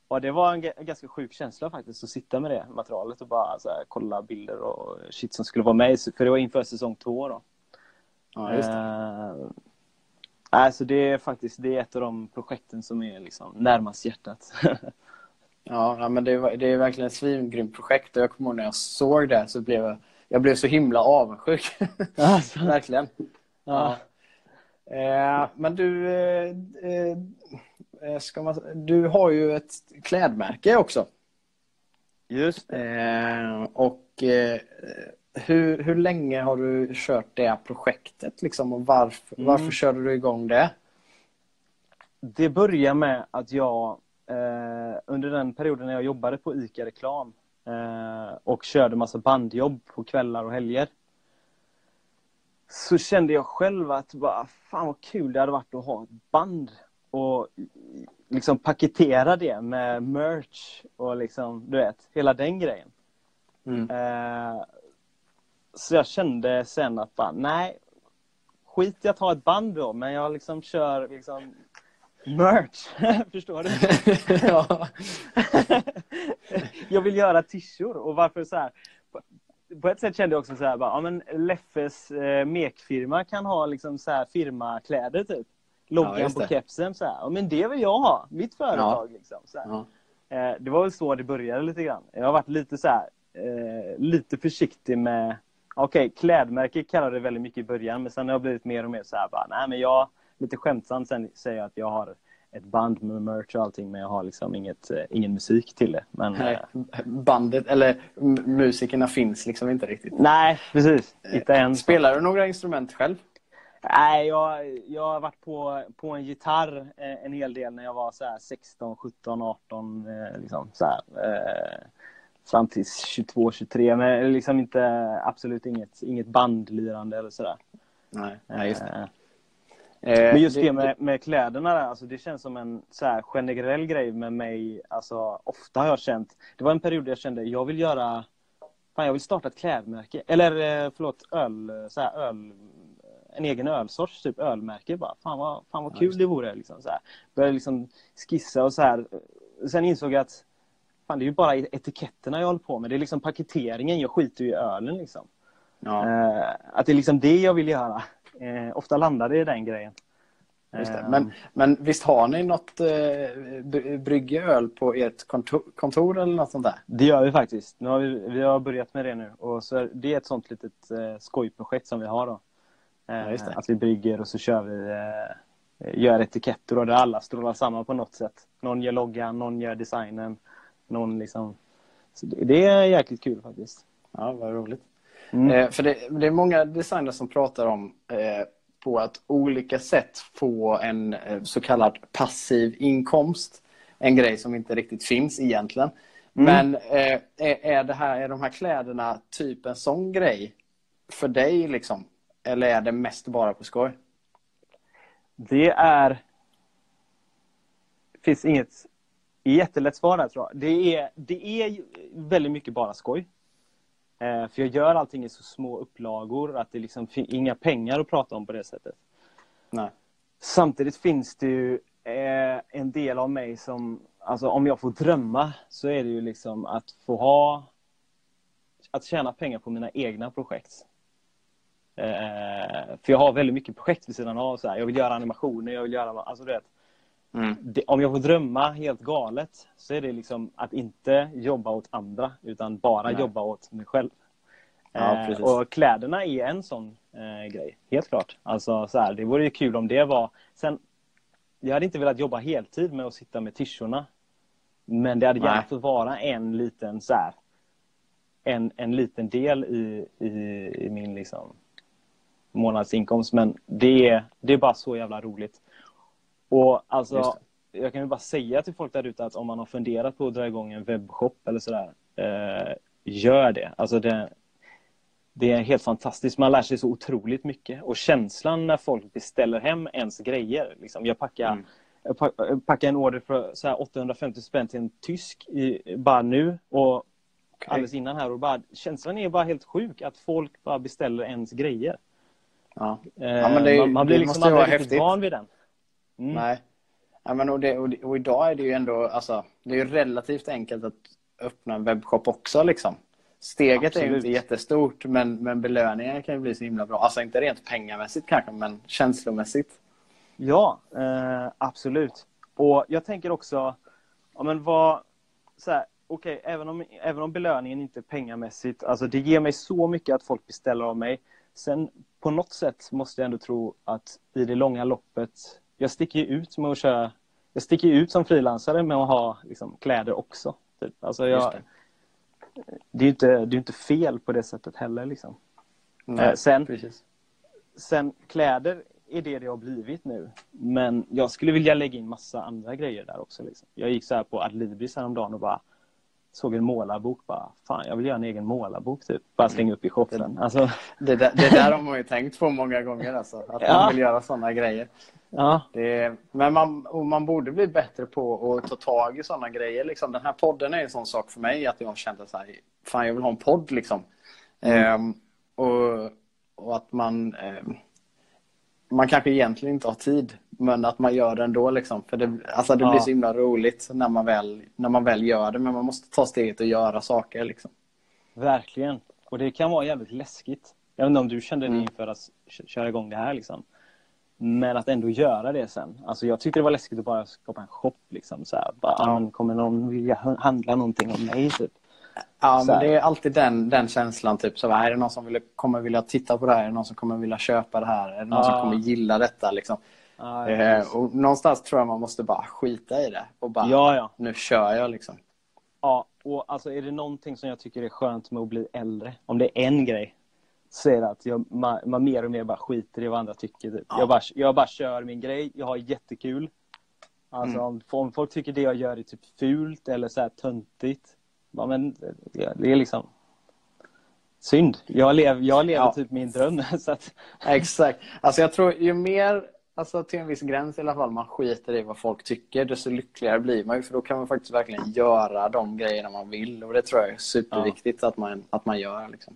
ja, det var en ganska sjuk känsla faktiskt att sitta med det materialet och bara här, kolla bilder och shit som skulle vara med. För det var inför säsong två då. Ja. Eh, alltså det är faktiskt det är ett av de projekten som är liksom närmast hjärtat. Ja, ja, men det är, det är verkligen ett svingrymt projekt och jag kommer ihåg när jag såg det så blev jag, jag blev så himla avundsjuk. Alltså. verkligen. ja. Eh, men du, eh, eh, ska man, du har ju ett klädmärke också. Just. Eh, och eh, hur, hur länge har du kört det projektet liksom, och varför, Mm. varför körde du igång det? Det börjar med att jag eh, under den perioden när jag jobbade på ICA Reklam eh, och körde massa bandjobb på kvällar och helger så kände jag själv att bara, fan vad kul det hade varit att ha ett band och liksom paketera det med merch och liksom, du vet, hela den grejen. Mm. Eh, så jag kände sen att bara, nej, skit att ha ett band då, men jag liksom kör liksom merch. Förstår du? ja. jag vill göra tishor och varför så här. På, ett sätt kände jag också så här, bara, ja men Leffes eh, mekfirma kan ha liksom så här firmakläder typ. Loggan just på kepsen så här. Ja men det vill jag ha, mitt företag liksom. Så. Ja. Eh, det var väl så det började lite grann. Jag har varit lite så här, eh, lite försiktig med Okej, klädmärke kallade det väldigt mycket i början men sen har jag blivit mer och mer så här bara, nej men jag lite skämtsamt sen säger jag att jag har ett band med merch och allting men jag har liksom inget, eh, ingen musik till det. Men, Nej, eh, bandet, eller musikerna finns liksom inte riktigt. nej, precis. Inte än. Spelar du några instrument själv? Nej, jag, jag har varit på, på en gitarr eh, en hel del när jag var så här 16, 17, 18. Eh, liksom, så här, eh, fram till 22, 23. Men liksom inte, absolut inget, inget bandlirande eller sådär. Nej, nej just det. Eh, Eh, Men just det med, med kläderna där, alltså det känns som en så här generell grej med mig. Alltså, ofta har jag känt, det var en period där jag kände, jag vill göra, fan jag vill starta ett klädmärke. Eller eh, förlåt, öl, så här, öl, en egen ölsorts, typ ölmärke. Bara, fan vad, fan vad Ja, kul just det vore. Liksom, så här. Började liksom skissa och så här. Sen insåg jag att fan, det är ju bara etiketterna jag håller på med. Det är liksom paketeringen, jag skiter ju i ölen liksom. Ja, Eh, att det är liksom det jag vill göra. Eh, ofta landar det i den grejen. Eh, Men, men visst har ni något eh, brygge öl på ert kontor, kontor eller något sånt där? Det gör vi faktiskt. Nu har vi, vi har börjat med det nu. Och så är, det är ett sånt litet eh, skojprojekt som vi har. Då. Eh, Ja. Att vi brygger och så kör vi, eh, gör etiketter och där alla strålar samman på något sätt. Någon gör loggan, någon gör designen. Någon liksom... Så det, är jäkligt kul faktiskt. Ja, vad roligt. Mm. Eh, för det, det är många designers som pratar om eh, på att olika sätt få en eh, så kallad passiv inkomst. En grej som inte riktigt finns egentligen. Mm. Men eh, är, är, det här, är de här kläderna typ en sån grej för dig liksom? Eller är det mest bara på skoj? Det är... Det finns inget jättelätt svar där tror jag. Det är, det är väldigt mycket bara skoj. Eh, för jag gör allting i så små upplagor att det liksom fin- inga pengar att prata om på det sättet. Nej. Samtidigt finns det ju eh, en del av mig som, alltså om jag får drömma så är det ju liksom att få ha, att tjäna pengar på mina egna projekt. Eh, för jag har väldigt mycket projekt vid sidan av. Så här. Jag vill göra animationer, jag vill göra, alltså du vet, Mm. det, om jag får drömma helt galet så är det liksom att inte jobba åt andra utan bara Nej. jobba åt mig själv. Ja, eh, och kläderna är en sån eh, grej, helt klart. Alltså, så här, det vore ju kul om det var... Sen, jag hade inte velat jobba heltid med att sitta med tishorna. Men det hade gärna fått vara en liten så här, en, en liten del i, i, i min liksom, månadsinkomst. Men det är, det är bara så jävla roligt. Och alltså, jag kan ju bara säga till folk där ute att om man har funderat på att dra igång en webbshop eller sådär, eh, gör det. Alltså det. Det är helt fantastiskt. Man lär sig så otroligt mycket. Och känslan när folk beställer hem ens grejer. Liksom, jag packar, Mm. jag pa- jag packar en order för så här 850 spänn till en tysk i, bara nu. Och Okej. alldeles innan här. Och bara, känslan är bara helt sjuk att folk bara beställer ens grejer. Ja. Eh, Ja, det man, man blir liksom aldrig riktigt häftigt. van vid den. Mm. Nej. Ja, men och, det, och, och idag är det ju ändå, alltså, det är ju relativt enkelt att öppna en webbshop också liksom. Steget är ju Absolut. inte jättestort men, men belöningen kan ju bli så himla bra. Alltså inte rent pengamässigt kanske men känslomässigt. Ja, eh, absolut. Och jag tänker också, ja, men vad, så här, okej, även, om, även om belöningen inte är pengamässigt, alltså det ger mig så mycket att folk beställer av mig. Sen på något sätt måste jag ändå tro att i det långa loppet, jag sticker ju ut med att köra, jag sticker ut som frilansare med att ha liksom, kläder också. Typ. Alltså jag, det. det är ju inte, det är inte fel på det sättet heller. Liksom. Nej, Eh, sen- precis. Sen kläder är det det har blivit nu. Men jag skulle vilja lägga in massa andra grejer där också. Liksom. Jag gick så här på Adlibris häromdagen och bara såg en målarbok bara, fan jag vill göra en egen målarbok typ. Bara slänga upp i shoppen. Alltså, Det, där, det där har man ju tänkt på många gånger alltså. Att Ja. man vill göra sådana grejer. Ja, Det men man, man borde bli bättre på att ta tag i sådana grejer. Liksom. Den här podden är en sån sak för mig att jag att så här, fan jag vill ha en podd liksom. Ehm, och, och att man ehm, man kanske egentligen inte har tid men att man gör det ändå liksom. För det, alltså det Ja. blir så himla roligt när man, väl, när man väl gör det men man måste ta steget och göra saker liksom. verkligen. Och det kan vara jävligt läskigt. Jag vet inte om du kände det Mm. inför att köra igång det här liksom. Men att ändå göra det sen. Alltså jag tyckte det var läskigt att bara skapa en shop liksom. Så här, bara, Ja. ja. kommer någon vilja handla någonting om mig typ? Ja, men det är alltid den, den känslan. Typ, så här, är det någon som vill, kommer vilja titta på det här? Är det någon som kommer vilja köpa det här? Är det någon som Ja. kommer gilla detta? Liksom? Ja, Eh, och någonstans tror jag man måste bara skita i det och bara, ja, ja. nu kör jag liksom. Ja, och alltså är det någonting som jag tycker är skönt med att bli äldre, om det är en grej, det att jag, man, man mer och mer bara skiter i vad andra tycker. Typ. Ja. Jag, bara, jag bara kör min grej, jag har jättekul. Alltså Mm. om, folk tycker det jag gör är typ fult eller så här töntigt, ja, men det, det är liksom synd. Jag lever, jag lever Ja. typ min dröm. Så att, Exakt. Alltså jag tror ju mer, alltså till en viss gräns i alla fall, man skiter i vad folk tycker, desto lyckligare blir man ju. För då kan man faktiskt verkligen göra de grejerna man vill. Och det tror jag är superviktigt att, man, att man gör. Liksom.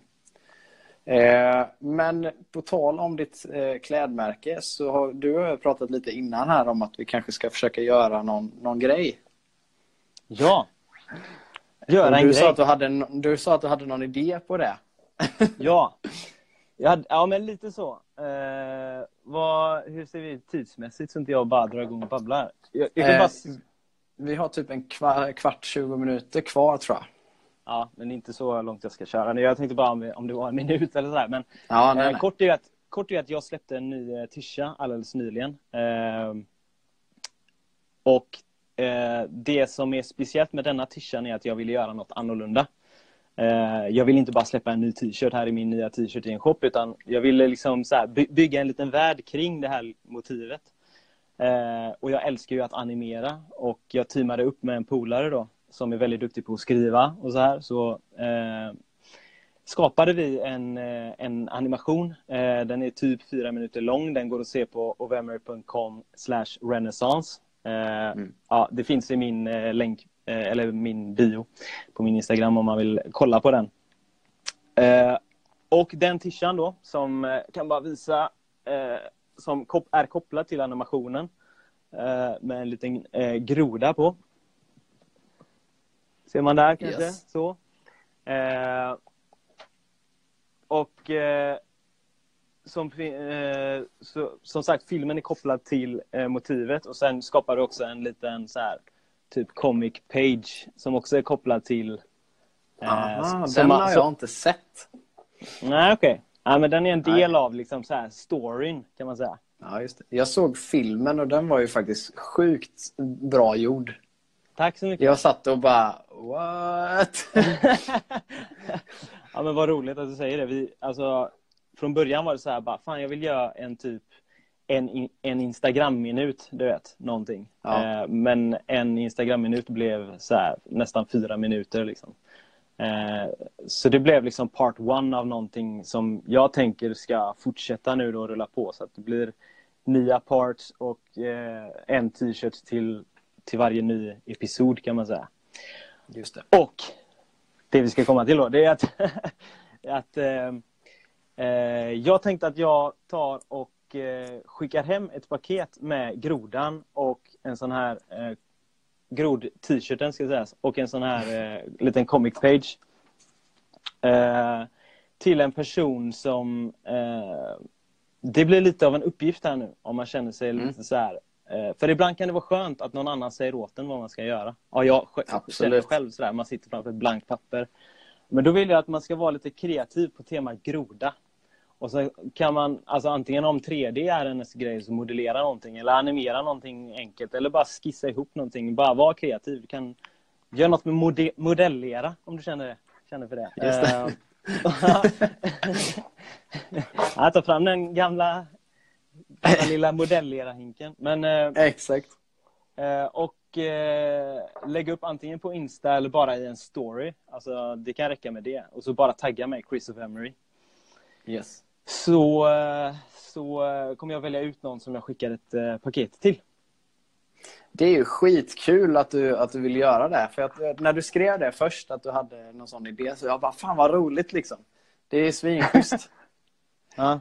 Eh, men på tal om ditt eh, klädmärke så har du pratat lite innan här om att vi kanske ska försöka göra någon, någon grej. ja, göra en du, sa grej. att du, hade, du sa att du hade någon idé på det. Ja. Hade, ja, men lite så. Eh, vad, hur ser vi ut tidsmässigt så inte jag bara drar igång och babblar? Jag, jag Eh, bara, Vi har typ en kvar, kvart, 20 minuter kvar tror jag. Ja, men inte så långt jag ska köra. Jag tänkte bara om, det var en minut eller sådär. Men Ja, nej, eh, nej. kort, är att, kort är att jag släppte en ny eh, tisha alldeles nyligen. Eh, och eh, det som är speciellt med denna tishan är att jag ville göra något annorlunda. Eh, jag vill inte bara släppa en ny t-shirt här i min nya t-shirt i en shop utan jag ville liksom så by- bygga en liten värld kring det här motivet. Eh, och jag älskar ju att animera och jag teamade upp med en polare då som är väldigt duktig på att skriva och så här. Så eh, skapade vi en, eh, en animation. Eh, den är typ fyra minuter lång. Den går att se på ovemer.com slash renaissance. Eh, ja, det finns i min länk, eller min bio på min Instagram om man vill kolla på den. Och den tishan då, som kan bara visa, som är kopplad till animationen med en liten groda på. Ser man där kanske? Yes. Så. Eh, och eh, som, eh, så, som sagt, filmen är kopplad till eh, motivet och sen skapar du också en liten så här, typ comic page som också är kopplad till eh, Aha, som den har jag inte sett. Nej, okej. Ja, men den är en del Nej. av liksom så här storyn, kan man säga. Ja, just det. Jag såg filmen och den var ju faktiskt sjukt bra gjord. Tack så mycket. Jag satt och bara what? ja, men vad roligt att du säger det. Vi, alltså, från början var det så här, bara, fan jag vill göra en typ en, en Instagram-minut, du vet, någonting. Ja. Eh, men en Instagram-minut blev så här, nästan fyra minuter. Liksom. Eh, så det blev liksom part one av någonting som jag tänker ska fortsätta nu då rulla på. Så att det blir nya parts och eh, en t-shirt till, till varje ny episod kan man säga. Just det. Och det vi ska komma till då, det är att, att eh, eh, jag tänkte att jag tar och eh, skickar hem ett paket med grodan och en sån här eh, grod-t-shirten ska sägas och en sån här eh, liten comic page. Eh, till en person som eh, det blir lite av en uppgift här nu om man känner sig Mm. lite så här. Eh, för ibland kan det vara skönt att någon annan säger åt en vad man ska göra. Ja, jag känner själv sådär, man sitter framför ett blankt papper. Men då vill jag att man ska vara lite kreativ på temat groda. Och så kan man, alltså antingen om 3D är hennes grej, så modellera någonting eller animera någonting enkelt eller bara skissa ihop någonting. Bara vara kreativ. Du kan göra något med mode- modellera om du känner, det, känner för det. Just det. Eh, jag tar fram den gamla, gamla lilla modellera-hinken. Men, eh, Exakt. eh, och eh, lägga upp antingen på Insta eller bara i en story. Alltså, det kan räcka med det. Och så bara tagga mig, Chris of Emery. Yes. Så, eh, så eh, kommer jag välja ut någon som jag skickar ett eh, paket till. Det är ju skitkul att du, att du vill göra det. För att, när du skrev det först, att du hade någon sån idé, så jag bara fan vad roligt liksom. Det är svinschysst. Ja.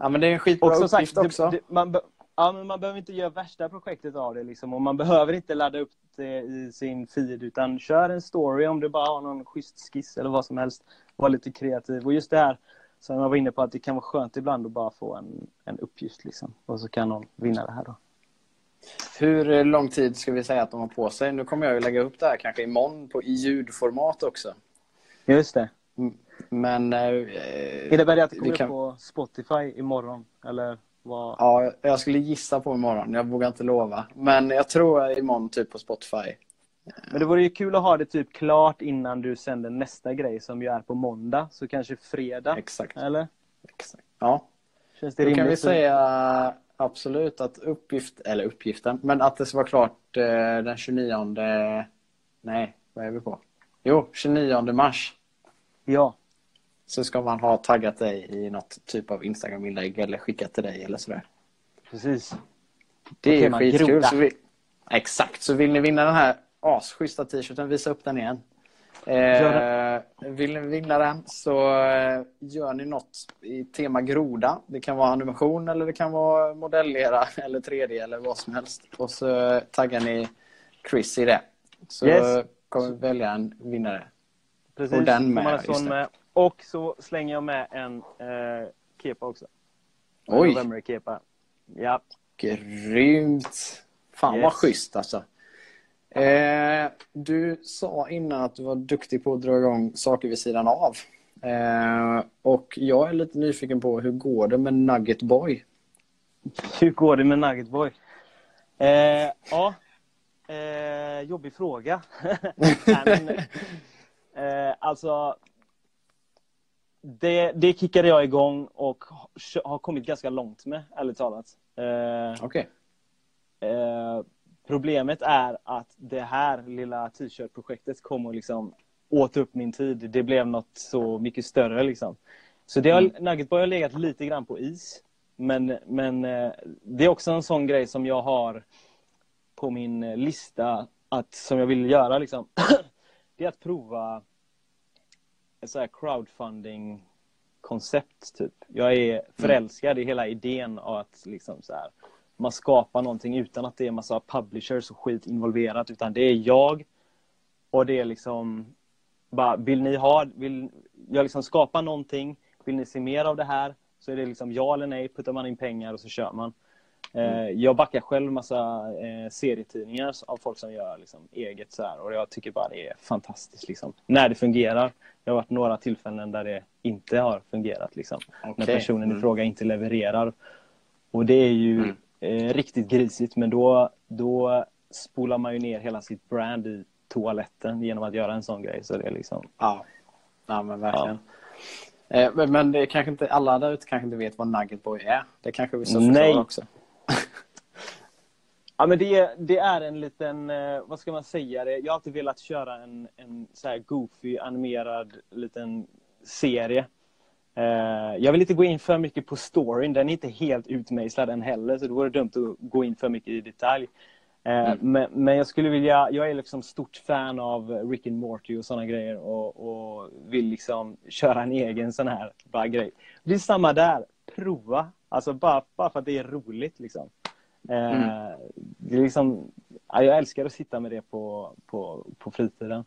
Ja men det är en skitbra Och som uppgift sagt, också. det, det, man, be- ja, men man behöver inte göra värsta projektet av det. Liksom. Och man behöver inte ladda upp det i sin feed. Utan kör en story om du bara har någon schysst skiss eller vad som helst. Var lite kreativ. Och just det här som jag var inne på, att det kan vara skönt ibland att bara få en, en uppgift. Liksom. Och så kan någon vinna det här då. Hur lång tid ska vi säga att de har på sig? Nu kommer jag ju lägga upp det här kanske imorgon på, i ljudformat också. Just det. Men... Eh, Innebär det att det kommer kan- på Spotify imorgon? Eller vad? Ja, jag skulle gissa på imorgon. Jag vågar inte lova. Men jag tror imorgon typ på Spotify. Men det vore ju kul att ha det typ klart innan du sänder nästa grej som ju är på måndag. Så kanske fredag, Exakt. eller? Exakt. Ja, Känns det då kan vi rimligt? säga absolut att uppgift, eller uppgiften, men att det ska vara klart eh, den 29... Nej, vad är vi på? Jo, 29 mars. Ja, Så ska man ha taggat dig i något typ av Instagram-inlägg eller skickat till dig eller sådär. precis. Det är ju skitkul. Så vi... Exakt, så vill ni vinna den här asschyssta t-shirten, visa upp den igen. Eh, vill ni vinna den så eh, gör ni något i tema groda. Det kan vara animation eller det kan vara modellera eller 3D eller vad som helst. Och så taggar ni Chris i det. Så Yes. kommer vi välja en vinnare. Precis. Och den med, just det. med. Och så slänger jag med en eh, kepa också. Oj. En November-kepa. Ja. Grymt! Fan vad Yes. schysst alltså. Eh, du sa innan att du var duktig på att dra igång saker vid sidan av. Eh, och jag är lite nyfiken på hur går det med Nugget Boy? Hur går det med Nugget Boy? Eh, ja, eh, jobbig fråga. Nej, men, eh, alltså, det, det kickade jag igång och har- kommit ganska långt med, ärligt talat. Eh, Okej. Eh, problemet är att det här lilla t-shirt-projektet kom och liksom åt upp min tid. Det blev något så mycket större liksom. Så det har, Mm. Nugget Boy har legat lite grann på is. Men, men eh, det är också en sån grej som jag har på min lista att, som jag vill göra liksom. det är att prova ett så här crowdfunding koncept typ. Jag är förälskad i hela idén av att liksom så här, man skapar någonting utan att det är massa publishers och skit involverat utan det är jag och det är liksom bara vill ni ha, vill jag liksom skapa någonting, vill ni se mer av det här så är det liksom ja eller nej, puttar man in pengar och så kör man. Eh, jag backar själv massa eh, serietidningar av folk som gör liksom, eget så här och jag tycker bara det är fantastiskt liksom. När det fungerar. Det har varit några tillfällen där det inte har fungerat liksom. När Okej. personen Mm. i fråga inte levererar. Och det är ju Mm. eh, riktigt grisigt men då, då spolar man ju ner hela sitt brand i toaletten genom att göra en sån grej. Så det är liksom... Ja. ja, men verkligen. Eh, men- det kanske inte, alla där ute kanske inte vet vad Nugget Boy är. Det kanske vi ska förklara också. Ja, men det, är- det är en liten, eh, vad ska man säga, det? jag har alltid velat köra en, en så här goofy animerad liten serie. Eh, jag vill inte gå in för mycket på storyn, den är inte helt utmejslad än heller så det vore dumt att gå in för mycket i detalj. Eh, Mm. men, men jag skulle vilja, jag är liksom stort fan av Rick and Morty och sådana grejer och, och vill liksom köra en egen sån här bara grej. Det är samma där, prova, alltså bara, bara för att det är roligt liksom. Eh, Mm. det är liksom, ja, jag älskar att sitta med det på, på, på fritiden.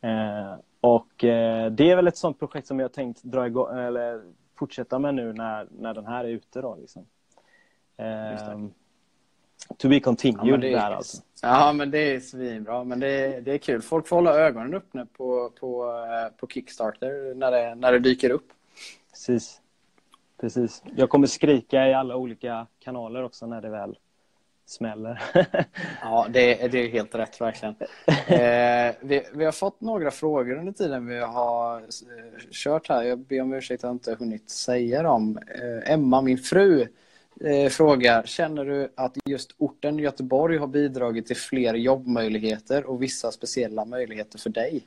Eh, och eh, det är väl ett sånt projekt som jag tänkt dra igång, eller fortsätta med nu när, när den här är ute. Då, liksom. Eh, to be continued Ja, men det är, där alltså. ja, men det är svinbra. Men det det är kul. Folk får hålla ögonen öppna på, på, eh, på Kickstarter när det, när det dyker upp. Precis. Precis. Jag kommer skrika i alla olika kanaler också när det väl smäller. Ja, det, är- det är helt rätt verkligen. Eh, vi, vi har fått några frågor under tiden vi har eh, kört här. Jag ber om ursäkt att jag inte hunnit säga dem. Eh, Emma, min fru, eh, frågar, känner du att just orten Göteborg har bidragit till fler jobbmöjligheter och vissa speciella möjligheter för dig?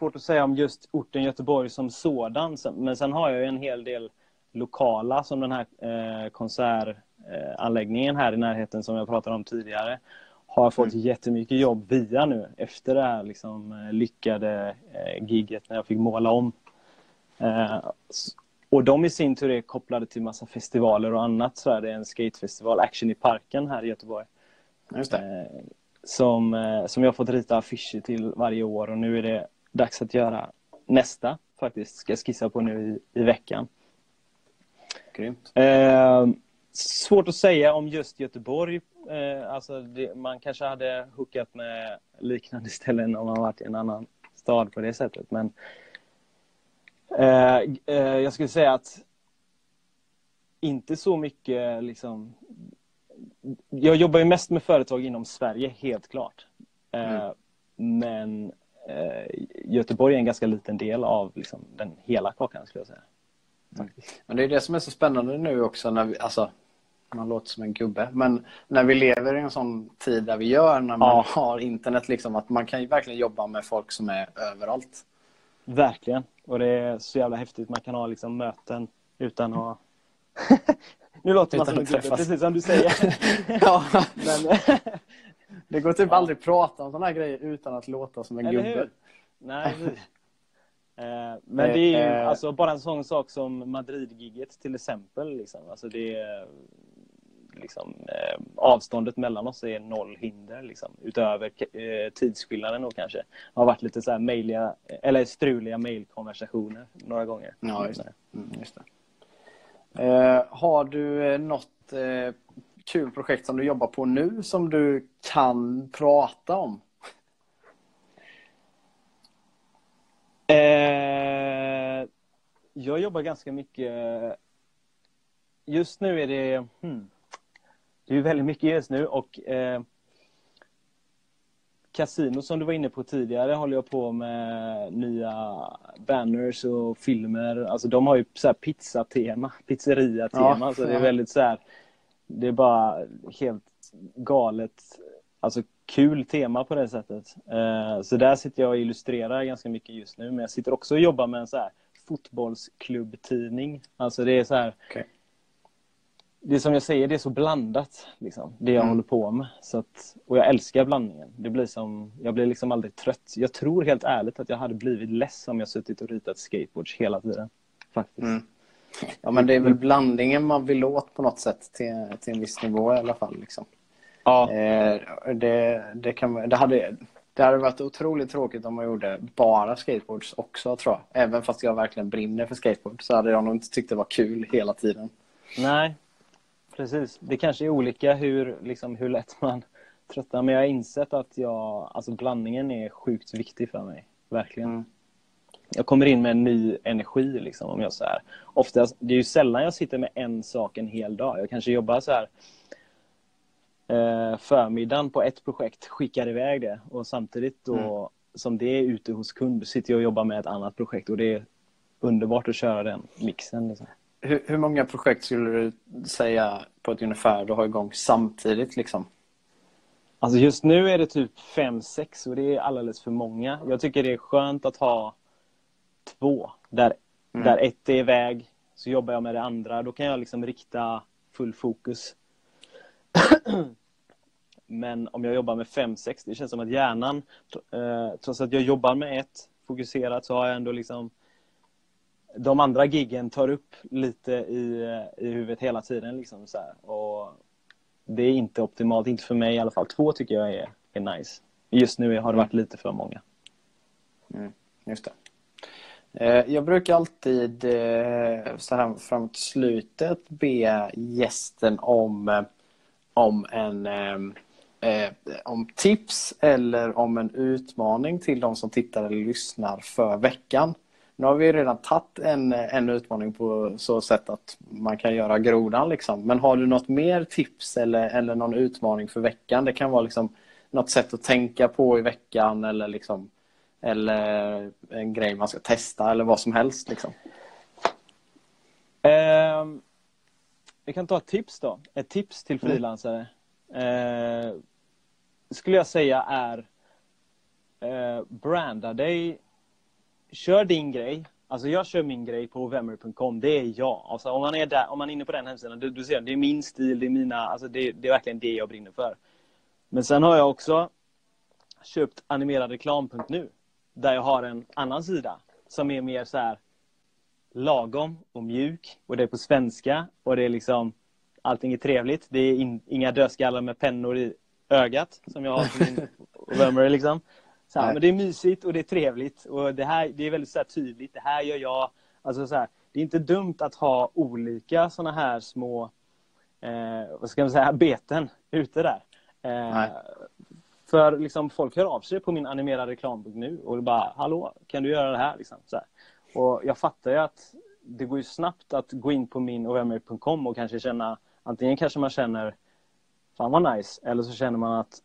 Svårt att säga om just orten Göteborg som sådan. Men sen har jag en hel del lokala som den här eh, konsertanläggningen här i närheten som jag pratade om tidigare har fått mm. jättemycket jobb via nu efter det här liksom, eh, lyckade eh, giget när jag fick måla om. Eh, och de i sin tur är kopplade till massa festivaler och annat. Så är det en skatefestival, Action i parken här i Göteborg. Just det. Eh, som, som jag fått rita affischer till varje år och nu är det dags att göra nästa faktiskt. Ska jag skissa på nu i, i veckan. Grymt. Eh, svårt att säga om just Göteborg. Eh, alltså det, man kanske hade hookat med liknande ställen om man varit i en annan stad på det sättet. Men eh, eh jag skulle säga att inte så mycket liksom jag jobbar ju mest med företag inom Sverige, helt klart. Eh, mm. Men Göteborg är en ganska liten del av liksom, den hela kakan, skulle jag säga. Mm. Men det är det som är så spännande nu också, när vi, alltså, man låter som en gubbe, men när vi lever i en sån tid där vi gör, när man ja. har internet, liksom, att man kan ju verkligen jobba med folk som är överallt. Verkligen, och det är så jävla häftigt. Man kan ha liksom möten utan att Nu låter man som en gubbe, precis som du säger. ja. Men, det går typ ja. aldrig att prata om sådana här grejer utan att låta som en Eller gubbe. Hur? Nej, eh, men det är ju eh, alltså, bara en sån sak som Madrid-giget till exempel. Liksom. Alltså, det är, liksom, eh, avståndet mellan oss är noll hinder. Liksom, utöver eh, tidsskillnaden då kanske. Det har varit lite så här mailiga, eller struliga mejlkonversationer några gånger. Ja, just det. Mm, just det. Eh, har du eh, något eh, kul projekt som du jobbar på nu som du kan prata om? Eh, jag jobbar ganska mycket... Just nu är det... Hmm, det är väldigt mycket just nu och eh, Casino som du var inne på tidigare håller jag på med nya banners och filmer. Alltså de har ju så här pizzatema, pizzeria-tema. Ja, så det är väldigt så här, det är bara helt galet, alltså kul tema på det sättet. Uh, så där sitter jag och illustrerar ganska mycket just nu. Men jag sitter också och jobbar med en så här fotbollsklubbtidning. Alltså det är så här, okay det är som jag säger, det är så blandat. Liksom, det jag mm. håller på med. Så att, och jag älskar blandningen. Det blir som, jag blir liksom aldrig trött. Jag tror helt ärligt att jag hade blivit less om jag suttit och ritat skateboards hela tiden. Faktiskt. Mm. Ja, men det är väl blandningen man vill åt på något sätt till, till en viss nivå i alla fall. Liksom. Ja. Eh, det, det, kan, det, hade, det hade varit otroligt tråkigt om man gjorde bara skateboards också, tror jag. Även fast jag verkligen brinner för skateboard så hade jag nog inte tyckt det var kul hela tiden. Nej, precis. Det kanske är olika hur, liksom, hur lätt man tröttnar. Men jag har insett att jag, alltså blandningen är sjukt viktig för mig. Verkligen. Mm. Jag kommer in med en ny energi liksom, om jag så här. Oftast, det är ju sällan jag sitter med en sak en hel dag. Jag kanske jobbar så här eh, förmiddagen på ett projekt, skickar iväg det och samtidigt då mm. som det är ute hos kund sitter jag och jobbar med ett annat projekt och det är underbart att köra den mixen. Liksom. Hur, hur, många projekt skulle du säga på ett ungefär du har igång samtidigt? Liksom? Alltså just nu är det typ fem sex och det är alldeles för många. Jag tycker det är skönt att ha två. Där, mm. där ett är iväg, så jobbar jag med det andra. Då kan jag liksom rikta full fokus. Men om jag jobbar med fem sex, det känns som att hjärnan, eh, trots att jag jobbar med ett fokuserat, så har jag ändå liksom de andra giggen tar upp lite i, i huvudet hela tiden. Liksom, så här. Och det är inte optimalt, inte för mig i alla fall. Två tycker jag är, är nice. Just nu har det varit lite för många. Mm, just det. Eh, jag brukar alltid eh, så här framåt slutet be gästen om, eh, om en om tips eller om en utmaning till de som tittar eller lyssnar för veckan. Nu har vi redan tagit en, en utmaning på så sätt att man kan göra grodan. Liksom. Men har du något mer tips eller, eller någon utmaning för veckan? Det kan vara liksom något sätt att tänka på i veckan eller liksom eller en grej man ska testa eller vad som helst. Liksom. Eh, vi kan ta ett tips då. Ett tips till Mm. frilansare. Eh, skulle jag säga är eh, branda dig. Kör din grej. Alltså jag kör min grej på Vemmer.com. Det är jag. Alltså om man är där, om man är inne på den hemsidan, du, du ser, det är min stil, det är mina, alltså det, det är verkligen det jag brinner för. Men sen har jag också köpt animeradreklam.nu där jag har en annan sida som är mer så här lagom och mjuk och det är på svenska och det är liksom allting är trevligt. Det är in, inga dödskallar med pennor i ögat som jag har på min Vemmer liksom. Så här, men det är mysigt och det är trevligt och det här det är väldigt så här tydligt. Det här gör jag. Alltså så här, det är inte dumt att ha olika såna här små eh, vad ska man säga, beten ute där. Eh. För liksom, folk hör av sig på min animerade reklam nu och bara Hallå, kan du göra det här? Liksom, så här. Och jag fattar ju att det går ju snabbt att gå in på min ovemmer.com och kanske känna antingen kanske man känner Fan vad nice, eller så känner man att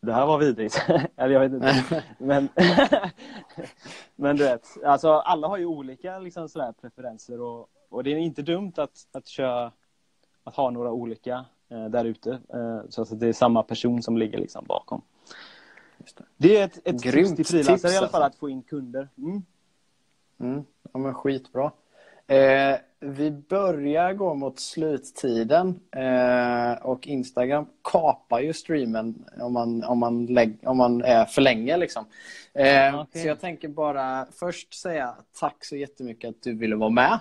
det här var vidrigt. eller jag vet inte. Men, men du vet, alltså alla har ju olika liksom, sådär, preferenser och, och det är inte dumt att, att köra att ha några olika där ute. Eh, så att det är samma person som ligger liksom bakom. Det. Det är ett, ett tips till frilansare i alla fall alltså. att få in kunder. Mm. Mm. Ja, men skitbra. Eh, vi börjar gå mot sluttiden eh, och Instagram kapar ju streamen om man, om man, lägg, om man är för länge. Liksom. Eh, Okej. Så jag tänker bara först säga tack så jättemycket att du ville vara med.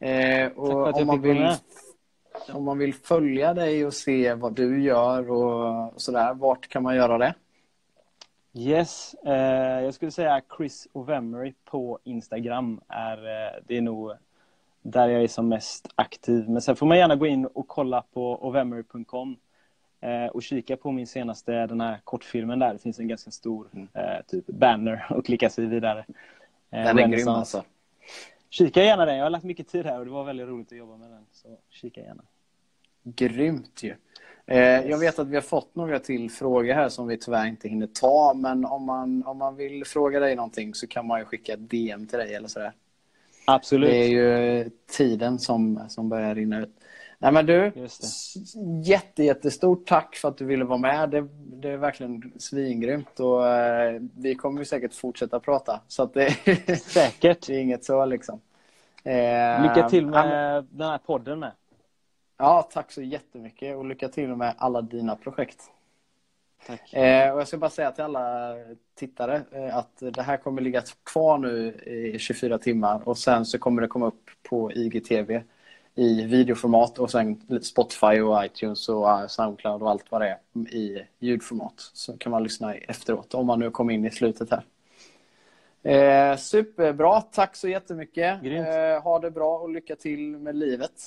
Eh, och om, man vill, med. Om man vill följa dig och se vad du gör och, och sådär, vart kan man göra det? Yes, eh, jag skulle säga Chris Ovemery på Instagram. Är, eh, det är nog där jag är som mest aktiv. Men sen får man gärna gå in och kolla på ovemery.com eh, och kika på min senaste, den här kortfilmen där. Det finns en ganska stor eh, typ banner och klicka sig vidare. Eh, Den är grym alltså. Kika gärna den. Jag har lagt mycket tid här och det var väldigt roligt att jobba med den. Så kika gärna. Grymt ju. Eh, jag vet att vi har fått några till frågor här som vi tyvärr inte hinner ta. Men om man, om man vill fråga dig någonting så kan man ju skicka ett DM till dig eller sådär. Absolut. Det är ju tiden som, som börjar rinna ut. Nej men du, jätte, jättestort tack för att du ville vara med. Det, det är verkligen svingrymt och eh, vi kommer ju säkert fortsätta prata. Så att det, Säkert. det är inget så liksom. Eh, Lycka till med den här podden med. Ja, tack så jättemycket och lycka till med alla dina projekt. Tack. Eh, och jag ska bara säga till alla tittare eh, att det här kommer ligga kvar nu i 24 timmar och sen så kommer det komma upp på IGTV i videoformat och sen Spotify och iTunes och eh, Soundcloud och allt vad det är i ljudformat. Så kan man lyssna efteråt om man nu kommer in i slutet här. Eh, superbra, tack så jättemycket. Grymt. Eh, ha det bra och lycka till med livet.